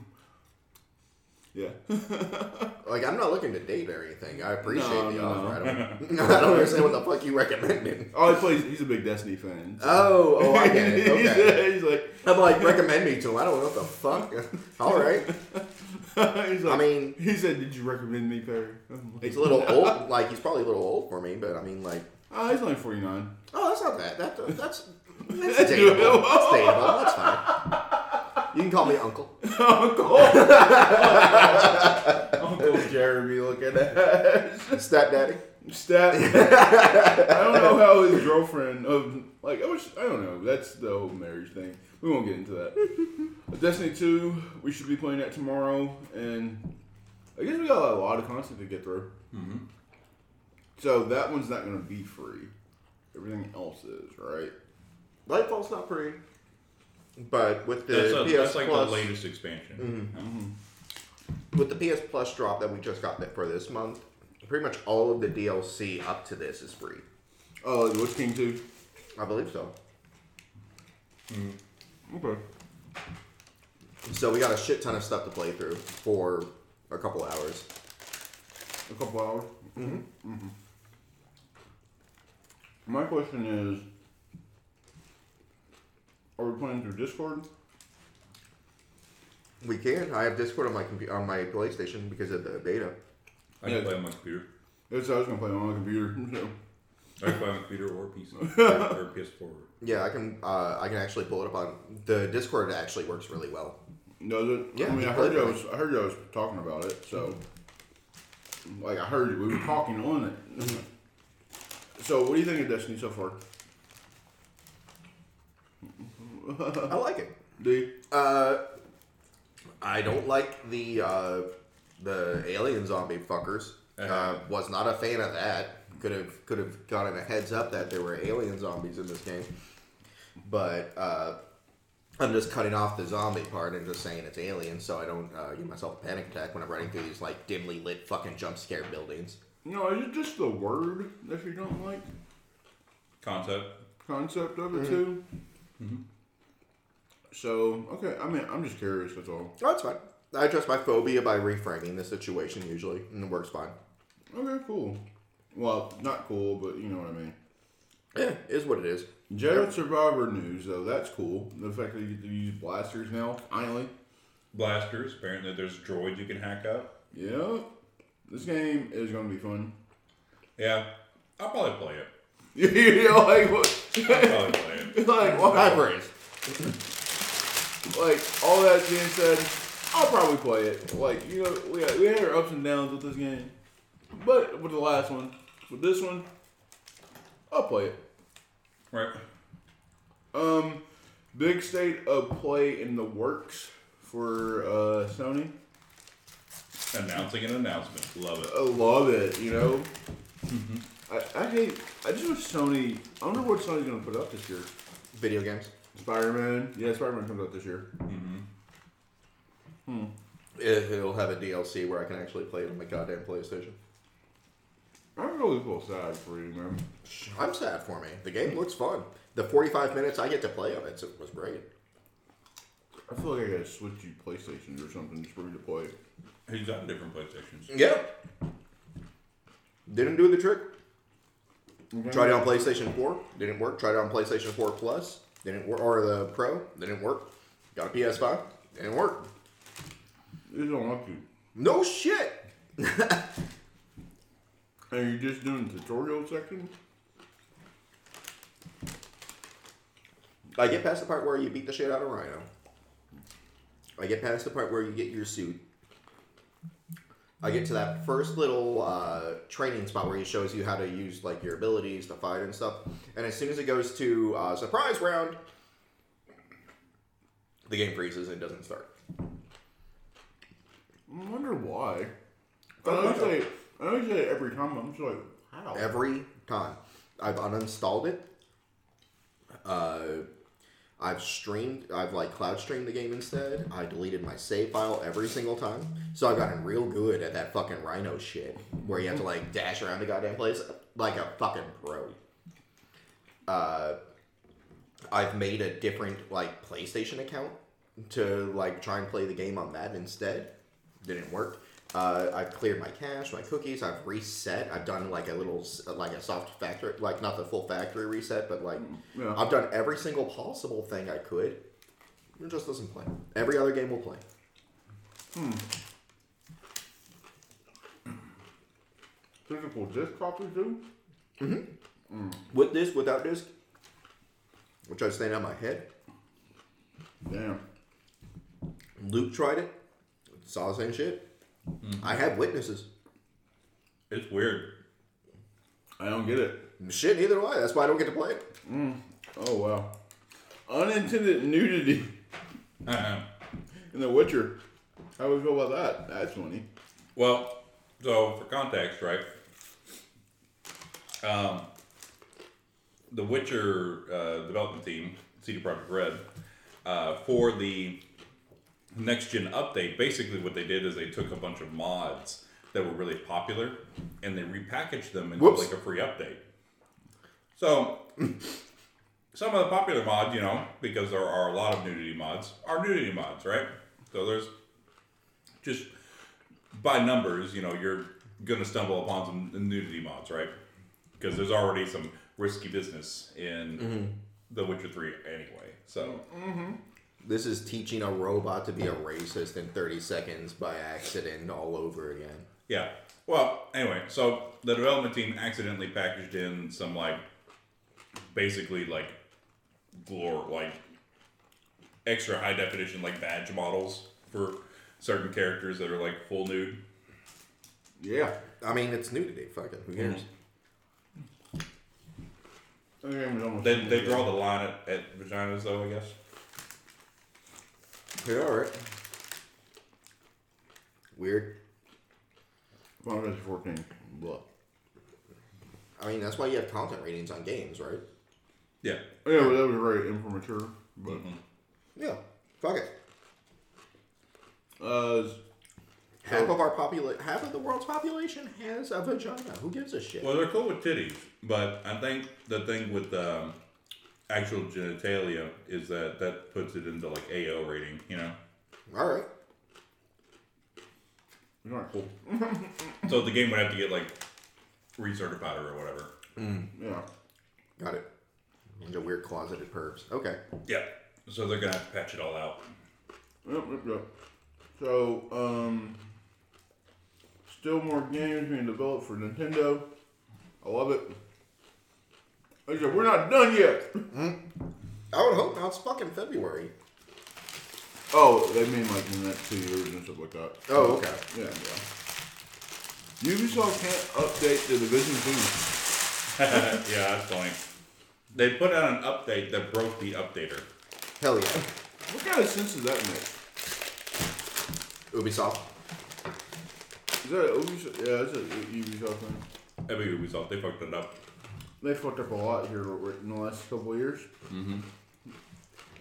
Yeah. <laughs> Like I'm not looking to date or anything. I appreciate No, the no, offer. I don't. <laughs> I don't understand what the fuck you recommending. <laughs> Oh, he plays. He's a big Destiny fan. so- Oh, oh, I get it. Okay. he's like, I'm like recommend me to him. I don't know what the fuck. All right. he's like, I mean, he said, "Did you recommend me, Perry?" Like, he's a little old. Like he's probably a little old for me, but I mean, like, Oh, he's only forty nine. oh, that's not bad. That that's that's That's dateable. That's dateable. That's fine. You can call me uncle. <laughs> Uncle, <laughs> Uncle Jeremy, looking at Stepdaddy. stat. <laughs> I don't know how his girlfriend of like I wish I don't know. That's the whole marriage thing. We won't get into that. Destiny two, we should be playing that tomorrow, and I guess we got a lot of content to get through. Mm-hmm. So that one's not going to be free. Everything else is right. Lightfall's not free, but with the That's, a, PS that's like Plus, the latest expansion. Mm-hmm. with the PS Plus drop that we just got that for this month, pretty much all of the DLC up to this is free. Oh, like Witch King two. I believe so. Okay. So we got a shit ton of stuff to play through for a couple hours. A couple hours. Mm-hmm. My question is, are we playing through Discord? We can. I have Discord on my compu- on my PlayStation because of the beta. I can Yeah. play on my computer. Yes, I was gonna play on my computer. So. I can play on my computer or PC <laughs> or, or PS4. Yeah, I can. Uh, I can actually pull it up on the Discord. Actually works really well. Does it? Yeah, I mean, I heard you perfect. was. I heard you was talking about it. So, like, I heard we were talking on it. <laughs> so, what do you think of Destiny so far? <laughs> I like it. Do you? Uh, I don't like the uh, the alien zombie fuckers. Uh, Uh-huh. was not a fan of that. Could have could have gotten a heads up that there were alien zombies in this game, but uh, I'm just cutting off the zombie part and just saying it's alien, so I don't uh, give myself a panic attack when I'm running through these like dimly lit fucking jump scare buildings. No, is it just the word that you don't like? Concept. Concept of it too. So, okay. I mean, I'm just curious. That's all. Oh, it's fine. I address my phobia by reframing the situation usually, and it works fine. Okay, cool. Well, not cool, but you know what I mean. Yeah, is what it is. Jedi Survivor news, though, that's cool. The fact that you get to use blasters now, finally. Blasters. Apparently, there's droids you can hack up. Yeah. This game is going to be fun. Yeah, I'll probably play it. <laughs> you know, like, what? I'll probably play it. <laughs> like, High what? praise. <laughs> Like, all that being said, I'll probably play it. Like, you know, we had, we had our ups and downs with this game. But with the last one, with this one, I'll play it. Right. Um, big state of play in the works for uh, Sony. Announcing an announcement. Love it. I love it. You know, Mhm. I, I hate. I just wish Sony. I wonder what Sony's gonna put up this year. Video games. Spider Man. Yeah, Spider Man comes out this year. Mm-hmm. Hmm. If it'll have a DLC where I can actually play it on my goddamn PlayStation. I'm really feel sad for you, man. I'm sad for me. The game looks fun. The 45 minutes I get to play of it was great. I feel like I gotta switch you PlayStations or something just for me to play it. He's got different PlayStations. Yeah. Didn't do the trick. Okay. Tried it on PlayStation 4. Didn't work. Tried it on PlayStation 4 Plus. Didn't work. Or the Pro. Didn't work. Got a PS5. Didn't work. You don't have to. No shit. <laughs> Are you're just doing the tutorial section. I get past the part where you beat the shit out of Rhino. I get past the part where you get your suit. I get to that first little uh, training spot where he shows you how to use like your abilities to fight and stuff. And as soon as it goes to uh, surprise round, the game freezes and doesn't start. I wonder why. I you say. I say it every time. I'm just like, how? Every time. I've uninstalled it. Uh, I've streamed, I've like cloud streamed the game instead. I deleted my save file every single time. So I've gotten real good at that fucking Rhino shit where you have to like dash around the goddamn place like a fucking pro. Uh, I've made a different like PlayStation account to like try and play the game on that instead. Didn't work. Uh, I've cleared my cache, my cookies. I've reset. I've done like a little, like a soft factory, like not the full factory reset, but like Yeah. I've done every single possible thing I could. It just doesn't play. Every other game will play. Hmm. Physical disc copies do? Mm-hmm. With this, without this, which I stand on my head. Damn. Luke tried it. Saw the same shit. I have witnesses. It's weird. I don't get it. Shit, neither do I. That's why I don't get to play it. Oh wow. Unintended nudity Uh-huh. <laughs> in The Witcher. How do we feel about that? That's funny. Well, so for context, right? Um, the Witcher uh, development team, CD Projekt Red, uh, for the Mm-hmm. next gen update, basically what they did is they took a bunch of mods that were really popular and they repackaged them into Whoops. like a free update. So <laughs> some of the popular mods, you know, because there are a lot of nudity mods, are nudity mods, right? So there's just by numbers, you know, you're gonna stumble upon some nudity mods, right? Because there's already some risky business in mm-hmm. The Witcher Three anyway. So mm-hmm. This is teaching a robot to be a racist in 30 seconds by accident all over again. yeah. Well, anyway, so the development team accidentally packaged in some like basically like glor like extra high definition like badge models for certain characters that are like full nude. Yeah. I mean, it's nudity. Fucking who mm-hmm. cares? That game was They, they draw the line at, at vaginas though, I guess. Yeah, alright. Weird. Final Fantasy 14. Blah. I mean, that's why you have content ratings on games, right? Yeah. Yeah, but that was very immature. But Yeah. Fuck it. uh, Half of our population, half of the world's population has a vagina. Who gives a shit? Well, they're cool with titties, but I think the thing with um, actual genitalia is that that puts it into like AO rating, you know. All right. it's not cool. <laughs> So the game would have to get like recertified or whatever. Yeah. Got it. Into weird closeted pervs. Okay. Yeah. So they're gonna have to patch it all out. Yep, yep, yep. So, um, still more games being developed for Nintendo. I love it. Like I said, we're not done yet. I would hope not. It's fucking February. Oh, they mean like in the next two years and stuff like that. Oh, oh, okay. Yeah, yeah. Ubisoft can't update the Division 2. <laughs> yeah, that's funny. They put out an update that broke the updater. Hell yeah. What kind of sense does that make? Ubisoft. Is that Ubisoft? Yeah, it's a Ubisoft thing. I mean, Ubisoft, they fucked it up. They fucked up a lot here in the last couple of years.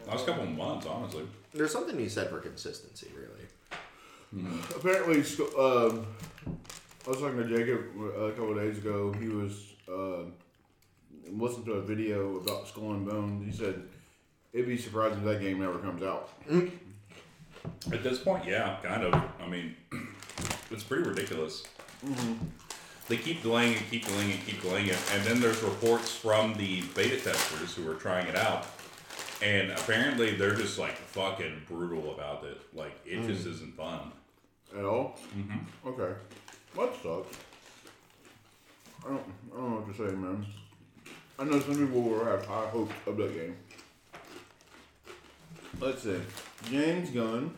Last couple of months, honestly. There's something you said for consistency, really. Apparently, sc- um, I was talking to Jacob a couple of days ago. He was uh, listening to a video about Skull and Bones. He said it'd be surprising if that game never comes out. At this point, yeah, kind of. I mean, <clears throat> it's pretty ridiculous. They keep delaying and keep delaying and keep delaying it, and then there's reports from the beta testers who are trying it out, and apparently they're just like fucking brutal about it. Like it just isn't fun. At all? Mm-hmm. Okay. That sucks. I don't, I don't know what to say, man. I know some people will have high hopes of that game. Let's see. James Gunn.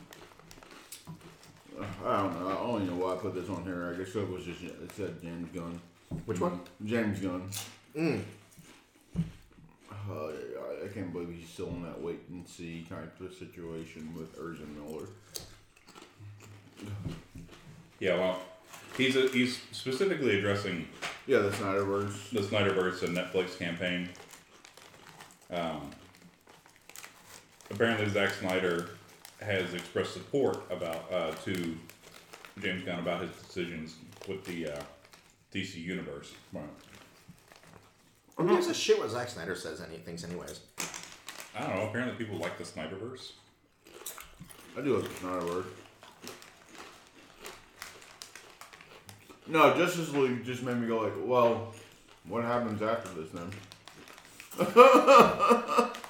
I don't know. I don't even know why I put this on here. I guess it was just it said James Gunn. Which one? James Gunn. Mm. Uh, I, I can't believe he's still in that wait and see kind of situation with Ezra Miller. Yeah, well, he's a, he's specifically addressing Yeah, the Snyderverse. the Snyderverse and Netflix campaign. Um, apparently, Zack Snyder has expressed support about uh, to James Gunn about his decisions with the uh, DC universe. Right. Who gives a shit what Zack Snyder says any thinks anyways? I don't know. Apparently, people like the Snyderverse. I do like the Snyderverse. No, Justice League just made me go like, well, what happens after this then? <laughs>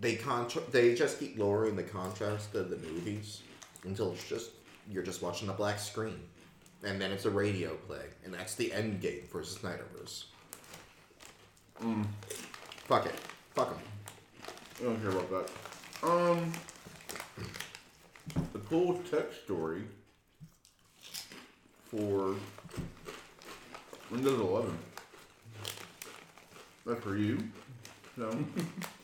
They contra- they just keep lowering the contrast of the movies until it's just you're just watching a black screen, and then it's a radio play, and that's the end game for Snyderverse. Fuck it. Fuck them. I don't care about that. Um, the cool tech story for Windows 11. That's for you. No. <laughs>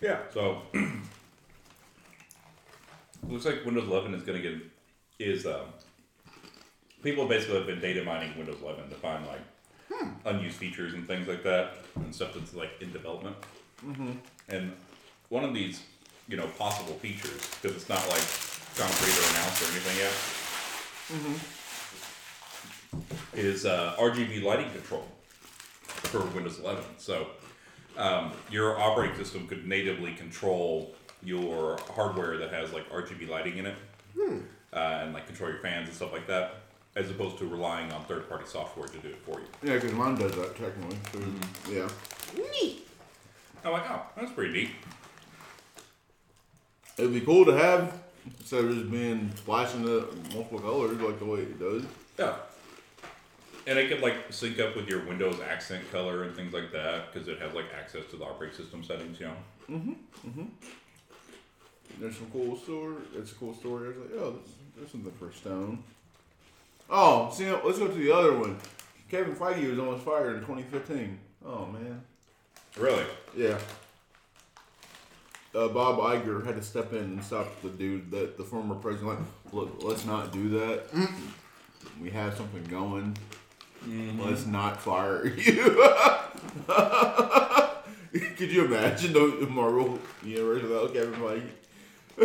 Yeah. So <clears throat> looks like Windows 11 is going to get is um, people basically have been data mining Windows 11 to find like unused features and things like that and stuff that's like in development. Mm-hmm. And one of these, you know, possible features because it's not like concrete or announced or anything yet. Is uh, RGB lighting control for Windows 11. So um, your operating system could natively control your hardware that has like RGB lighting in it, uh, and like control your fans and stuff like that, as opposed to relying on third-party software to do it for you. Yeah, because mine does that technically. Too. Yeah. Neat. I'm like, oh, that's pretty neat. It'd be cool to have instead of just being flashing the multiple colors like the way it does. Yeah. And it could like sync up with your Windows accent color and things like that because it has like access to the operating system settings, you know. Mm-hmm. Mm-hmm. There's some cool story. It's a cool story. I was like, oh, this, is the first Stone. Oh, see, let's go to the other one. Kevin Feige was almost fired in 2015. Oh man. Really? Yeah. Uh, Bob Iger had to step in and stop the dude that the former president. Like, look, let's not do that. We have something going. Mm-hmm. Let's not fire you. <laughs> Could you imagine the Marvel universe without Kevin Feige?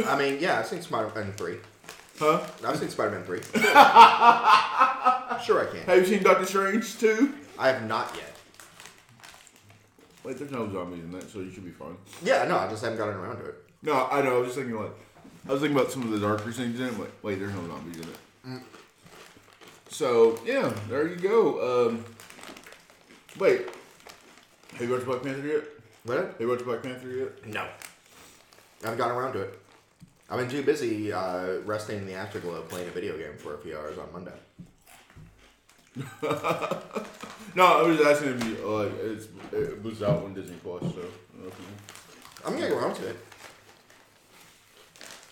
I mean, yeah, I've seen Spider-Man 3. Huh? I've seen Spider-Man 3. <laughs> sure I can. Have you seen Doctor Strange too? I have not yet. Wait, there's no zombies in that, so you should be fine. Yeah, no, I just haven't gotten around to it. No, I know. I was just thinking like, I was thinking about some of the darker things in it. Like, wait, there's no zombies in it. Mm. So yeah, there you go. Um, wait, have you watched Black Panther yet? What? Have you watched Black Panther yet? No. I haven't gotten around to it. I've been too busy uh, resting in the afterglow playing a video game for a few hours on Monday. <laughs> No, I was asking if you like it's it was out on Disney Plus, so I don't know if you- I'm gonna get around to it.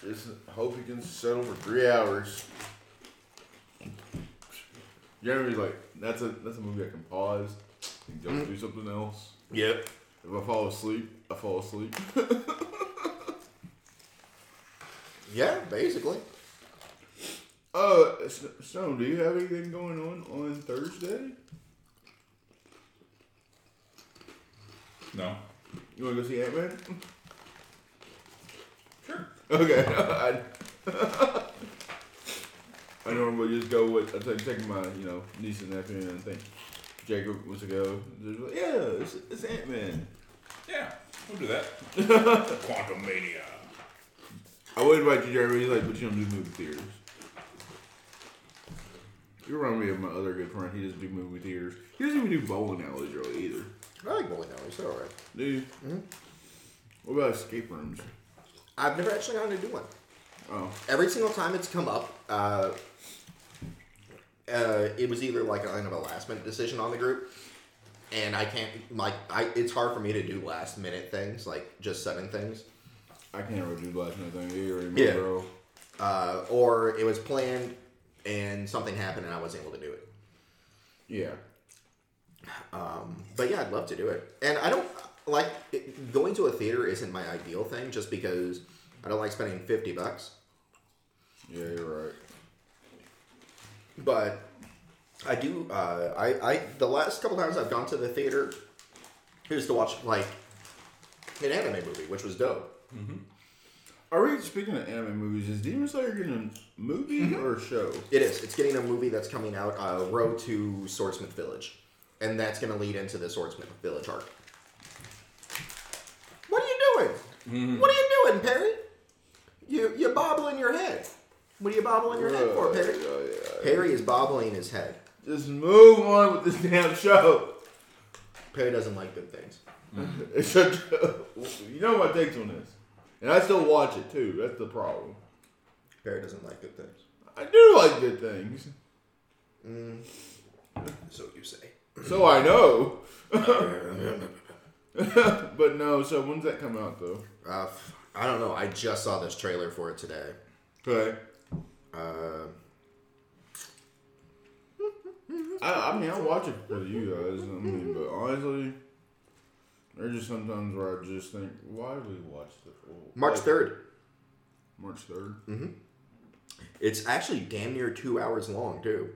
just hope you can settle for three hours. Jeremy's like, that's a that's a movie I can pause and go do something else. Yep. If I fall asleep, I fall asleep. <laughs> Yeah, basically. Uh, S- Stone, do you have anything going on on Thursday? No. You want to go see Ant Man? Sure. <laughs> Okay. <laughs> I, I normally just go with I take, take my you know niece and nephew and I think Jacob was to go. Like, yeah, it's, it's Ant Man. Yeah, we'll do that. <laughs> Quantumania. I would invite you, Jeremy. He's like, but you don't do movie theaters. You remind me of my other good friend. He doesn't do movie theaters. He doesn't even do bowling alleys really either. I like bowling alleys. They're alright. Do you? What about escape rooms? I've never actually gotten to do one. Oh, Every single time it's come up, uh, uh, it was either like kind of a last minute decision on the group, and I can't like I. It's hard for me to do last minute things like just setting things, I can't really do last minute thing either anymore, Yeah. bro. uh, or it was planned and something happened and I wasn't able to do it. Yeah. Um, but yeah, I'd love to do it. And I don't like it, going to a theater isn't my ideal thing, just because I don't like spending fifty bucks. Yeah, you're right. But I do. Uh, I I the last couple times I've gone to the theater is to watch like an anime movie, which was dope. Are we speaking of anime movies? Is Demon Slayer getting a movie or a show? It is. It's getting a movie that's coming out, uh, Road to Swordsmith Village, and that's going to lead into the Swordsmith Village arc. What are you doing? What are you doing, Perry? You you bobbling your head. What are you bobbling your head for, Perry? Yeah, yeah. Perry is bobbling his head. Just move on with this damn show. Perry doesn't like good things. <laughs> It's a, you know my takes on this, and I still watch it too. That's the problem. Perry doesn't like good things. I do like good things, So you say. so I know. <laughs> but no, so when's that come out though? Uh, f- I don't know. I just saw this trailer for it today. Okay. Uh, I, I mean, I watch it for you guys. I mean, but honestly, there's just sometimes where I just think, why do we watch the full March third. March third. Mm-hmm. It's actually damn near two hours long too.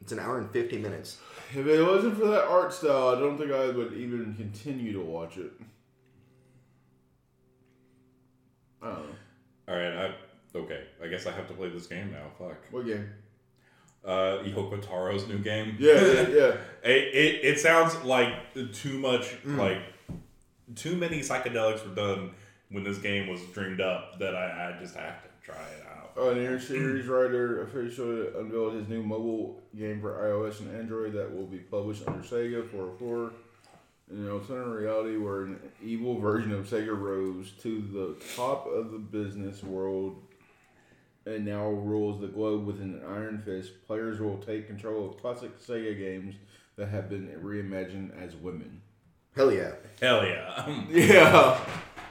It's an hour and fifty minutes. If it wasn't for that art style, I don't think I would even continue to watch it. I don't know. All right, I okay. I guess I have to play this game now. Fuck. What game? Uh, Yoko Taro's new game. Yeah, yeah, yeah. <laughs> It, it, it sounds like too much like too many psychedelics were done when this game was dreamed up that I, I just have to try it out. Uh, a NieR series writer officially unveiled his new mobile game for iOS and Android that will be published under Sega 404. In an alternate reality where an evil version of Sega rose to the top of the business world and now rules the globe with an iron fist, players will take control of classic Sega games that have been reimagined as women. Hell yeah. Hell yeah. <laughs> Yeah.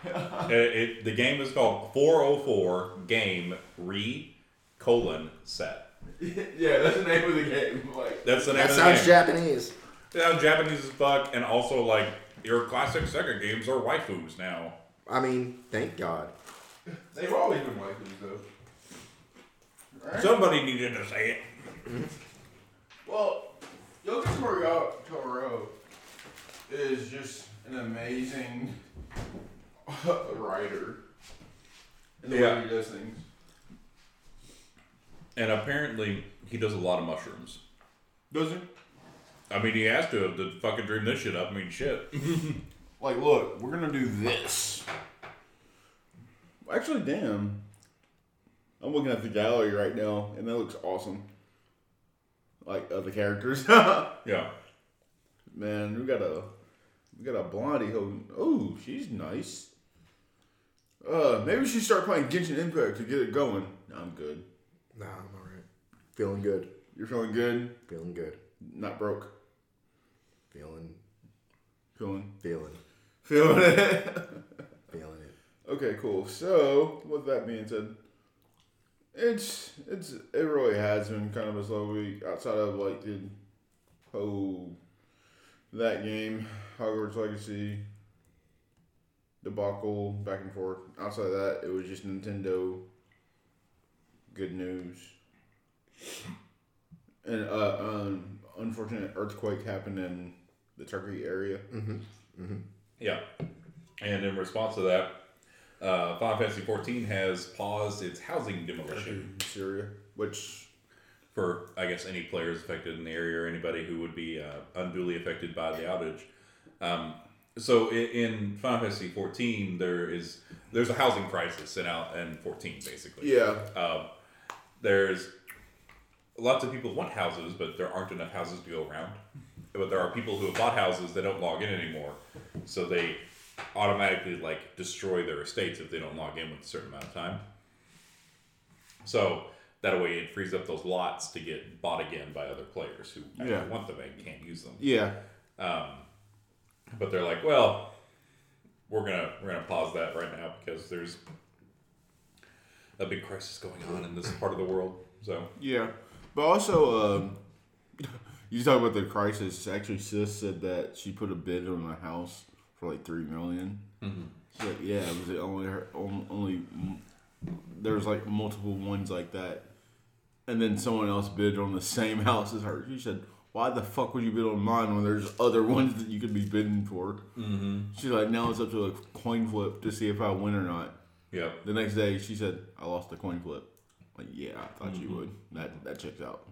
<laughs> it, it- the game is called 404 Game Re colon set. <laughs> yeah, that's the name of the game. Like, That's the name That of the sounds game. Japanese. Yeah, Japanese as fuck, and also like your classic Sega games are waifus now. I mean, thank God. they've always been waifus, though. Right? Somebody needed to say it. Well, Yoko Taro, Taro is just an amazing <laughs> writer in the Yeah. way he does things. And apparently, he does a lot of mushrooms. Does he? I mean, he has to have to fucking dream this shit up. I mean, shit. <laughs> Like, look, we're gonna do this. Actually, damn. I'm looking at the gallery right now, and that looks awesome. Like of the characters. <laughs> Yeah. Man, we got a we got a blondie holding. Oh, she's nice. Uh, maybe we should start playing Genshin Impact to get it going. No, I'm good. Nah, I'm alright. Feeling good. You're feeling good. Feeling good. Not broke. Feeling, Feeling. feeling, Feeling it. feeling it. <laughs> okay, cool. So, with that being said, it's it's it really has been kind of a slow week outside of like the whole that game, Hogwarts Legacy debacle back and forth. Outside of that, it was just Nintendo. Good news. And uh, um, unfortunate earthquake happened in the Turkey area. Mm-hmm. Mm-hmm. Yeah. And in response to that, uh, Final Fantasy XIV has paused its housing demolition in Syria, which for, I guess, any players affected in the area or anybody who would be uh, unduly affected by the outage. Um, so in, in Final Fantasy XIV, there is there's a housing crisis in out in 14 basically. yeah, Um, there's lots of people want houses, but there aren't enough houses to go around. But there are people who have bought houses that don't log in anymore, so they automatically like destroy their estates if they don't log in with a certain amount of time. So that way it frees up those lots to get bought again by other players who Yeah. want them and can't use them. yeah, But they're like, well, we're gonna we're gonna pause that right now because there's a big crisis going on in this part of the world. So yeah. But also, um, <laughs> you talk about the crisis. Actually, sis said that she put a bid on a house for like three million. She's like, yeah, it was the only her on- only there was like multiple ones like that, and then someone else bid on the same <laughs> house as her. She said, "Why the fuck would you bid on mine when there's other ones that you could be bidding for?" Mm-hmm. She's like, "Now it's up to a coin flip to see if I win or not." yeah, The next day, she said, "I lost the coin flip." Like, yeah, I thought you would. That that checks out.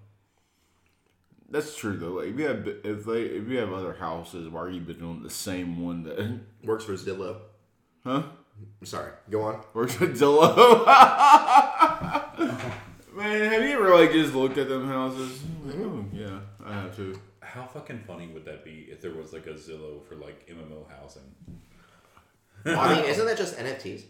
That's true though. Like, if you have if they if you have other houses, why are you bidding on the same one that? <laughs> Works for Zillow. Huh? I'm sorry. Go on. Works for Zillow. <laughs> Man, have you ever like just looked at them houses? Like, oh, yeah, I have too. how fucking funny would that be if there was like a Zillow for like MMO housing? Well, I mean, <laughs> isn't that just NFTs?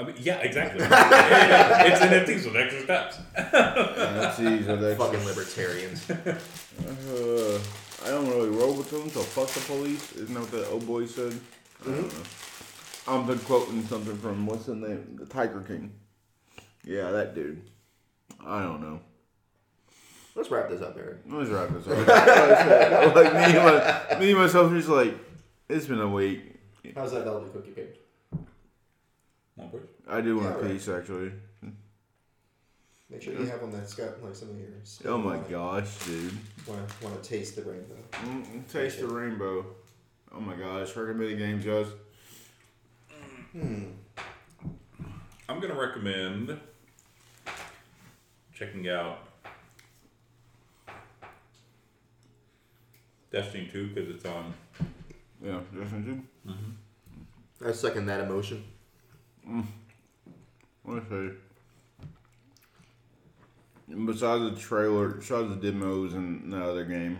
I mean, yeah, exactly. <laughs> it's NFTs with extra steps. Yeah, geez, are they- Fucking libertarians. Uh, I don't really roll with them, so fuck the police. Isn't that what the old boy said? I don't know. I'm been quoting something from what's the name? The Tiger King. Yeah, that dude. I don't know. Let's wrap this up, Eric. Let's wrap this up. <laughs> like me, and my, me and myself, just like it's been a week. How's that velvet cookie cake? One push. I do want Yeah, a right. piece actually. Make sure you have one that's got like some of yours. Oh my gosh, dude! Want to want to taste the rainbow? Mm, mm taste the rainbow. Oh my gosh! Recommended games, guys. Hmm. I'm gonna recommend checking out Destiny 2 because it's on Yeah, Destiny two. Mm-hmm. I second that emotion. Let's see. Besides the trailer, besides the demos and the other game,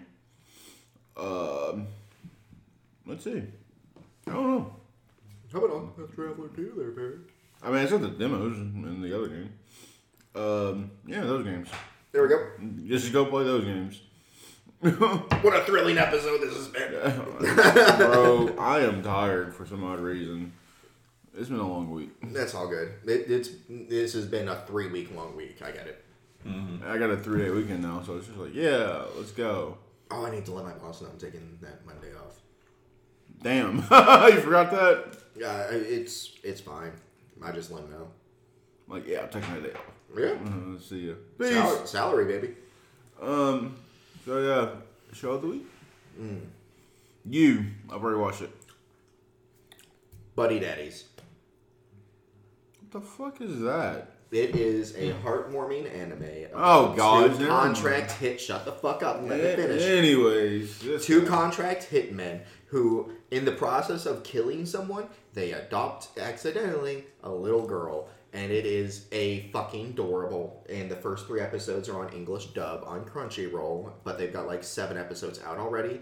um, let's see. I don't know. How about Octopath Traveler 2 there, Barry? I mean, it's not the demos in the other game. Um, yeah, those games. There we go. Just go play those games. <laughs> What a thrilling episode this has been. <laughs> Bro, I am tired for some odd reason. It's been a long week. That's all good. It, it's This has been a three week long week. I get it. I got a three day weekend now, so it's just like, yeah, let's go. Oh, I need to let my boss know I'm taking that Monday off. Damn, <laughs> you forgot that? Yeah, it's it's fine. I just let him know. Like, yeah, I'm taking that day off. Yeah. Uh, see ya. Sal- salary, baby. Um, so yeah, show of the week. You, I've already watched it. Buddy Daddies. The fuck is that? It is a heartwarming anime. Oh, God, Two contract hit. Shut the fuck up and let me finish. Anyways, Two contract hitmen who, in the process of killing someone, they adopt accidentally a little girl. And it is a fucking adorable. And the first three episodes are on English dub on Crunchyroll, but they've got like seven episodes out already.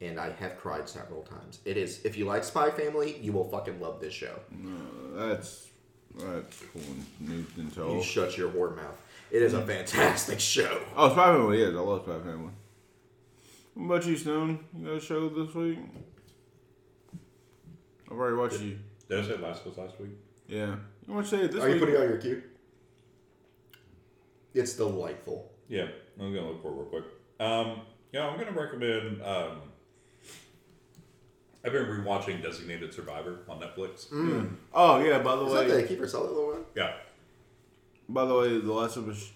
And I have cried several times. It is, if you like Spy Family, you will fucking love this show. Uh, that's that's cool You shut your whore mouth. It is a fantastic show. Oh, Spy Family is. I love Spy Family. What about you, Stone? You got a show this week? I've already watched you. Did I say last was last week? Yeah. You want to say it this week? Are you week? putting on your cue? It's delightful. Yeah, I'm gonna look for it real quick. Um, yeah, I'm gonna recommend. Um, I've been rewatching Designated Survivor on Netflix. oh yeah. By the Is way, that the Kiefer Sutherland one? Yeah, by the way, the last of us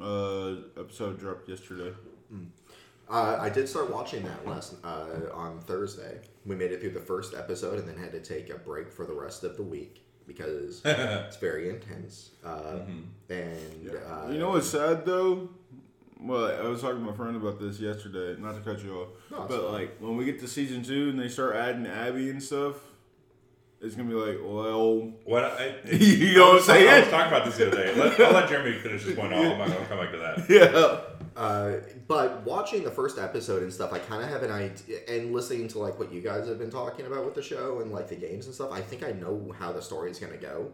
uh, episode dropped yesterday. Uh, I did start watching that last uh, on Thursday. We made it through the first episode and then had to take a break for the rest of the week because <laughs> it's very intense. Uh, And uh, You know what's sad though? Well, I was talking to my friend about this yesterday. Not to cut you off, No, but fine. like when we get to season two and they start adding Abby and stuff, it's gonna be like, well, what I, <laughs> you know what I'm saying? I was talking about this the other day. Let, I'll let Jeremy finish this point. I'll, I'm not gonna come back to that. <laughs> Yeah. Uh, but watching the first episode and stuff, I kind of have an idea, and listening to like what you guys have been talking about with the show and like the games and stuff, I think I know how the story is gonna go.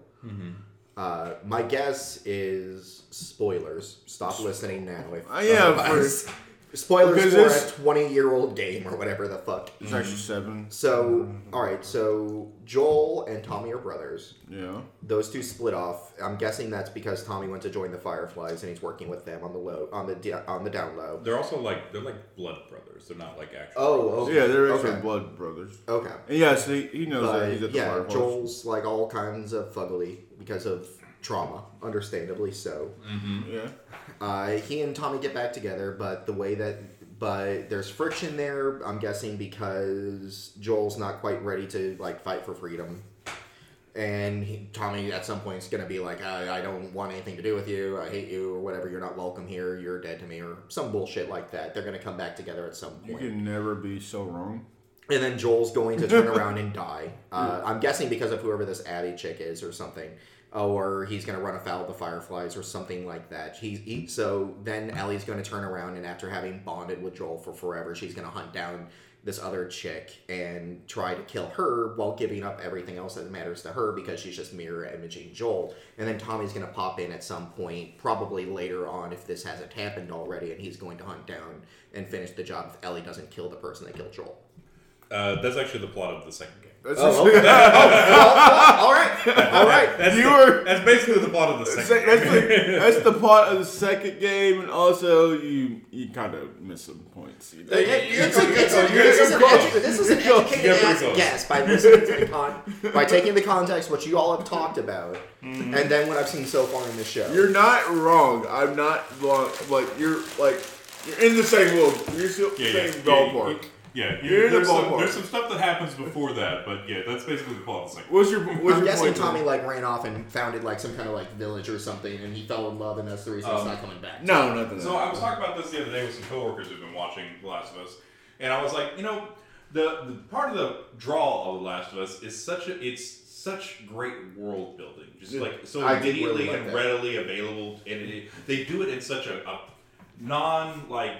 Uh, my guess is spoilers. Stop listening now. If Uh, yeah, otherwise- <laughs> spoilers because for it's- a twenty-year-old game or whatever the fuck. It's actually seven. So, all right. So Joel and Tommy are brothers. Yeah. Those two split off. I'm guessing that's because Tommy went to join the Fireflies and he's working with them on the low, on the di- on the down low. They're also like they're like blood brothers. They're not like actual. Oh, brothers. okay. Yeah, they're actually okay. blood brothers. Okay. And yes, he, he knows that he's But at the yeah, Fireflies. Joel's like all kinds of fuggly because of trauma, understandably so. Yeah. Uh, he and Tommy get back together, but the way that but there's friction there. I'm guessing because Joel's not quite ready to like fight for freedom, and he, Tommy at some point is gonna be like, I, I don't want anything to do with you. I hate you or whatever. You're not welcome here. You're dead to me or some bullshit like that. They're gonna come back together at some point. You can never be so wrong. And then Joel's going to turn <laughs> around and die. Uh, I'm guessing because of whoever this Abby chick is or something. Or he's going to run afoul of the Fireflies or something like that. He, he, so then Ellie's going to turn around and after having bonded with Joel for forever, she's going to hunt down this other chick and try to kill her while giving up everything else that matters to her because she's just mirror imaging Joel. And then Tommy's going to pop in at some point, probably later on if this hasn't happened already, and he's going to hunt down and finish the job if Ellie doesn't kill the person that killed Joel. Uh, that's actually the plot of the second game. That's Oh, okay. <laughs> oh, all right, all right. That's, You the- were- that's basically the plot of the That's, second that's, game. the, that's the plot of the second game, and also you you kind of miss some points. You know? It's a- it's a- You're- This is an you're edu- this is an close. educated You're pretty ass close. guess by listening to <laughs> the con, by taking the context what you all have talked about, and then what I've seen so far in the show. You're not wrong. I'm not wrong. Like you're like you're in the same world. You're still Yeah, yeah, same yeah, ballpark. Yeah, you- You're in the there's, some, ballpark. there's some stuff that happens before that, but yeah, that's basically the plot of the second. What's your What's I'm your guessing point? Tommy then? like ran off and founded like some kind of like village or something, and he fell in love, and that's the reason he's Um, not coming back. No, nothing. So I was talking about this the other day with some coworkers who've been watching The Last of Us, and I was like, you know, the the part of the draw of The Last of Us is such a it's such great world building, just Yeah. like so I did immediately really like and that. readily available, and it, they do it in such a, a non like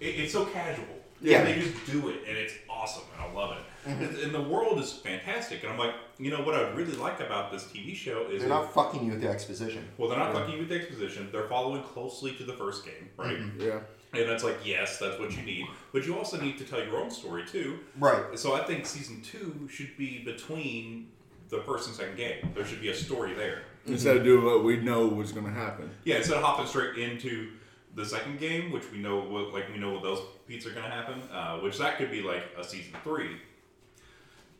it, it's so casual. Yeah. And they just do it, and it's awesome, and I love it. Mm-hmm. And, and the world is fantastic, and I'm like, you know what I really like about this TV show is They're not fucking you with the exposition. well, they're not fucking you with the exposition. They're following closely to the first game, right? Yeah. And that's like, yes, that's what you need. But you also need to tell your own story too. Right. So I think season two should be between the first and second game. There should be a story there. Instead of doing what we know was going to happen. Yeah, instead of hopping straight into the second game, which we know what like we know what those beats are going to happen, uh, which that could be like a season three.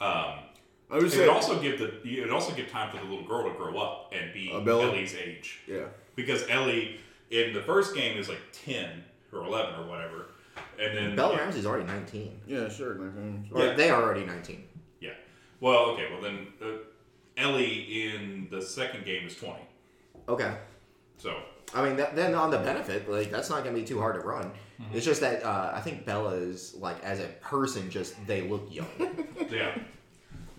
Um, I would it say, would also give the it would also give time for the little girl to grow up and be Uh, Bella? Ellie's age. yeah. because Ellie in the first game is like ten or eleven or whatever, and then Bella yeah, Ramsey's already 19. Yeah, sure. Like, um, Or Yeah. they are already 19. yeah. Well, okay, well then uh, Ellie in the second game is twenty. Okay. So I mean, that, then on the benefit, like that's not gonna be too hard to run. Mm-hmm. It's just that uh, I think Bella is like as a person, just they look young. yeah,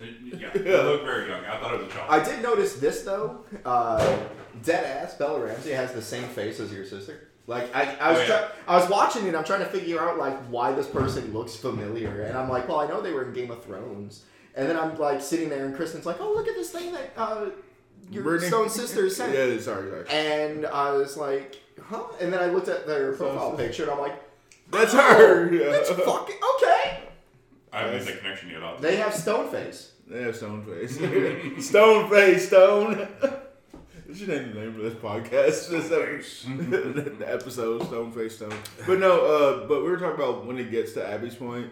<laughs> yeah, they look very young. I thought it was a child. I did notice this though. Uh, dead ass Bella Ramsey has the same face as your sister. Like I, I was, Oh, yeah. try- I was watching it. I'm trying to figure out like why this person looks familiar, and I'm like, well, I know they were in Game of Thrones. And then I'm like sitting there, and Kristen's like, oh, look at this thing that uh, your Brittany? stone sister sent. Yeah, sorry, sorry. And I was like, huh? And then I looked at their profile picture, and I'm like, That's oh, her. Yeah. That's fucking okay. I haven't made that connection yet. I'll- They have stone face. They have stone face. <laughs> stone face, stone. This should name the name of this podcast. This episode, <laughs> the episode, Stone Face Stone. But no, uh, but we were talking about when it gets to Abby's point,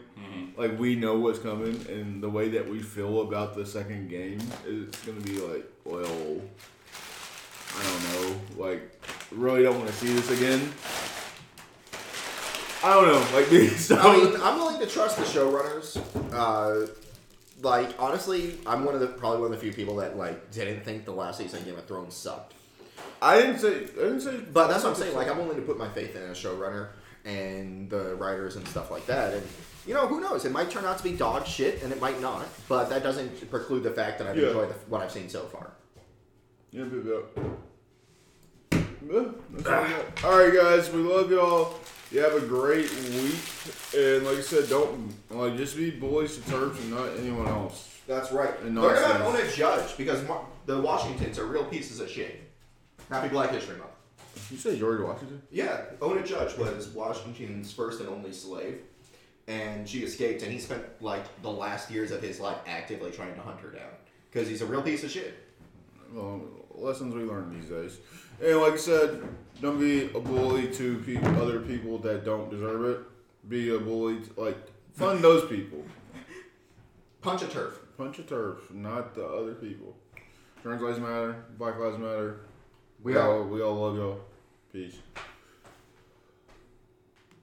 like we know what's coming, and the way that we feel about the second game is gonna be like, well, I don't know, like really don't want to see this again. I don't know, like these. <laughs> I mean, I'm willing to trust the showrunners. Uh, like honestly, I'm one of the probably one of the few people that like didn't think the last season of Game of Thrones sucked. I didn't say. I didn't say. But that's what I'm saying. Like I'm willing to put my faith in a showrunner and the writers and stuff like that. And you know, who knows? It might turn out to be dog shit, and it might not. But that doesn't preclude the fact that I've Yeah. enjoyed the, what I've seen so far. Yeah, yeah. Yeah, that's all, all right, guys. We love y'all. You have a great week, and like I said, don't like just be bullies to TERFs and not anyone else. That's right. And They're gonna a judge because Mar- the Washingtons are real pieces of shit. Happy Black History Month. You say George Washington? Yeah, Ona Judge was Washington's first and only slave, and she escaped, and he spent like the last years of his life actively trying to hunt her down because he's a real piece of shit. Well, lessons we learn these days. And like I said, don't be a bully to pe- other people that don't deserve it. Be a bully, to, like fund those people. Punch a TERF. Punch a TERF, not the other people. Trans lives matter. Black lives matter. We we are. all we all love y'all. Peace.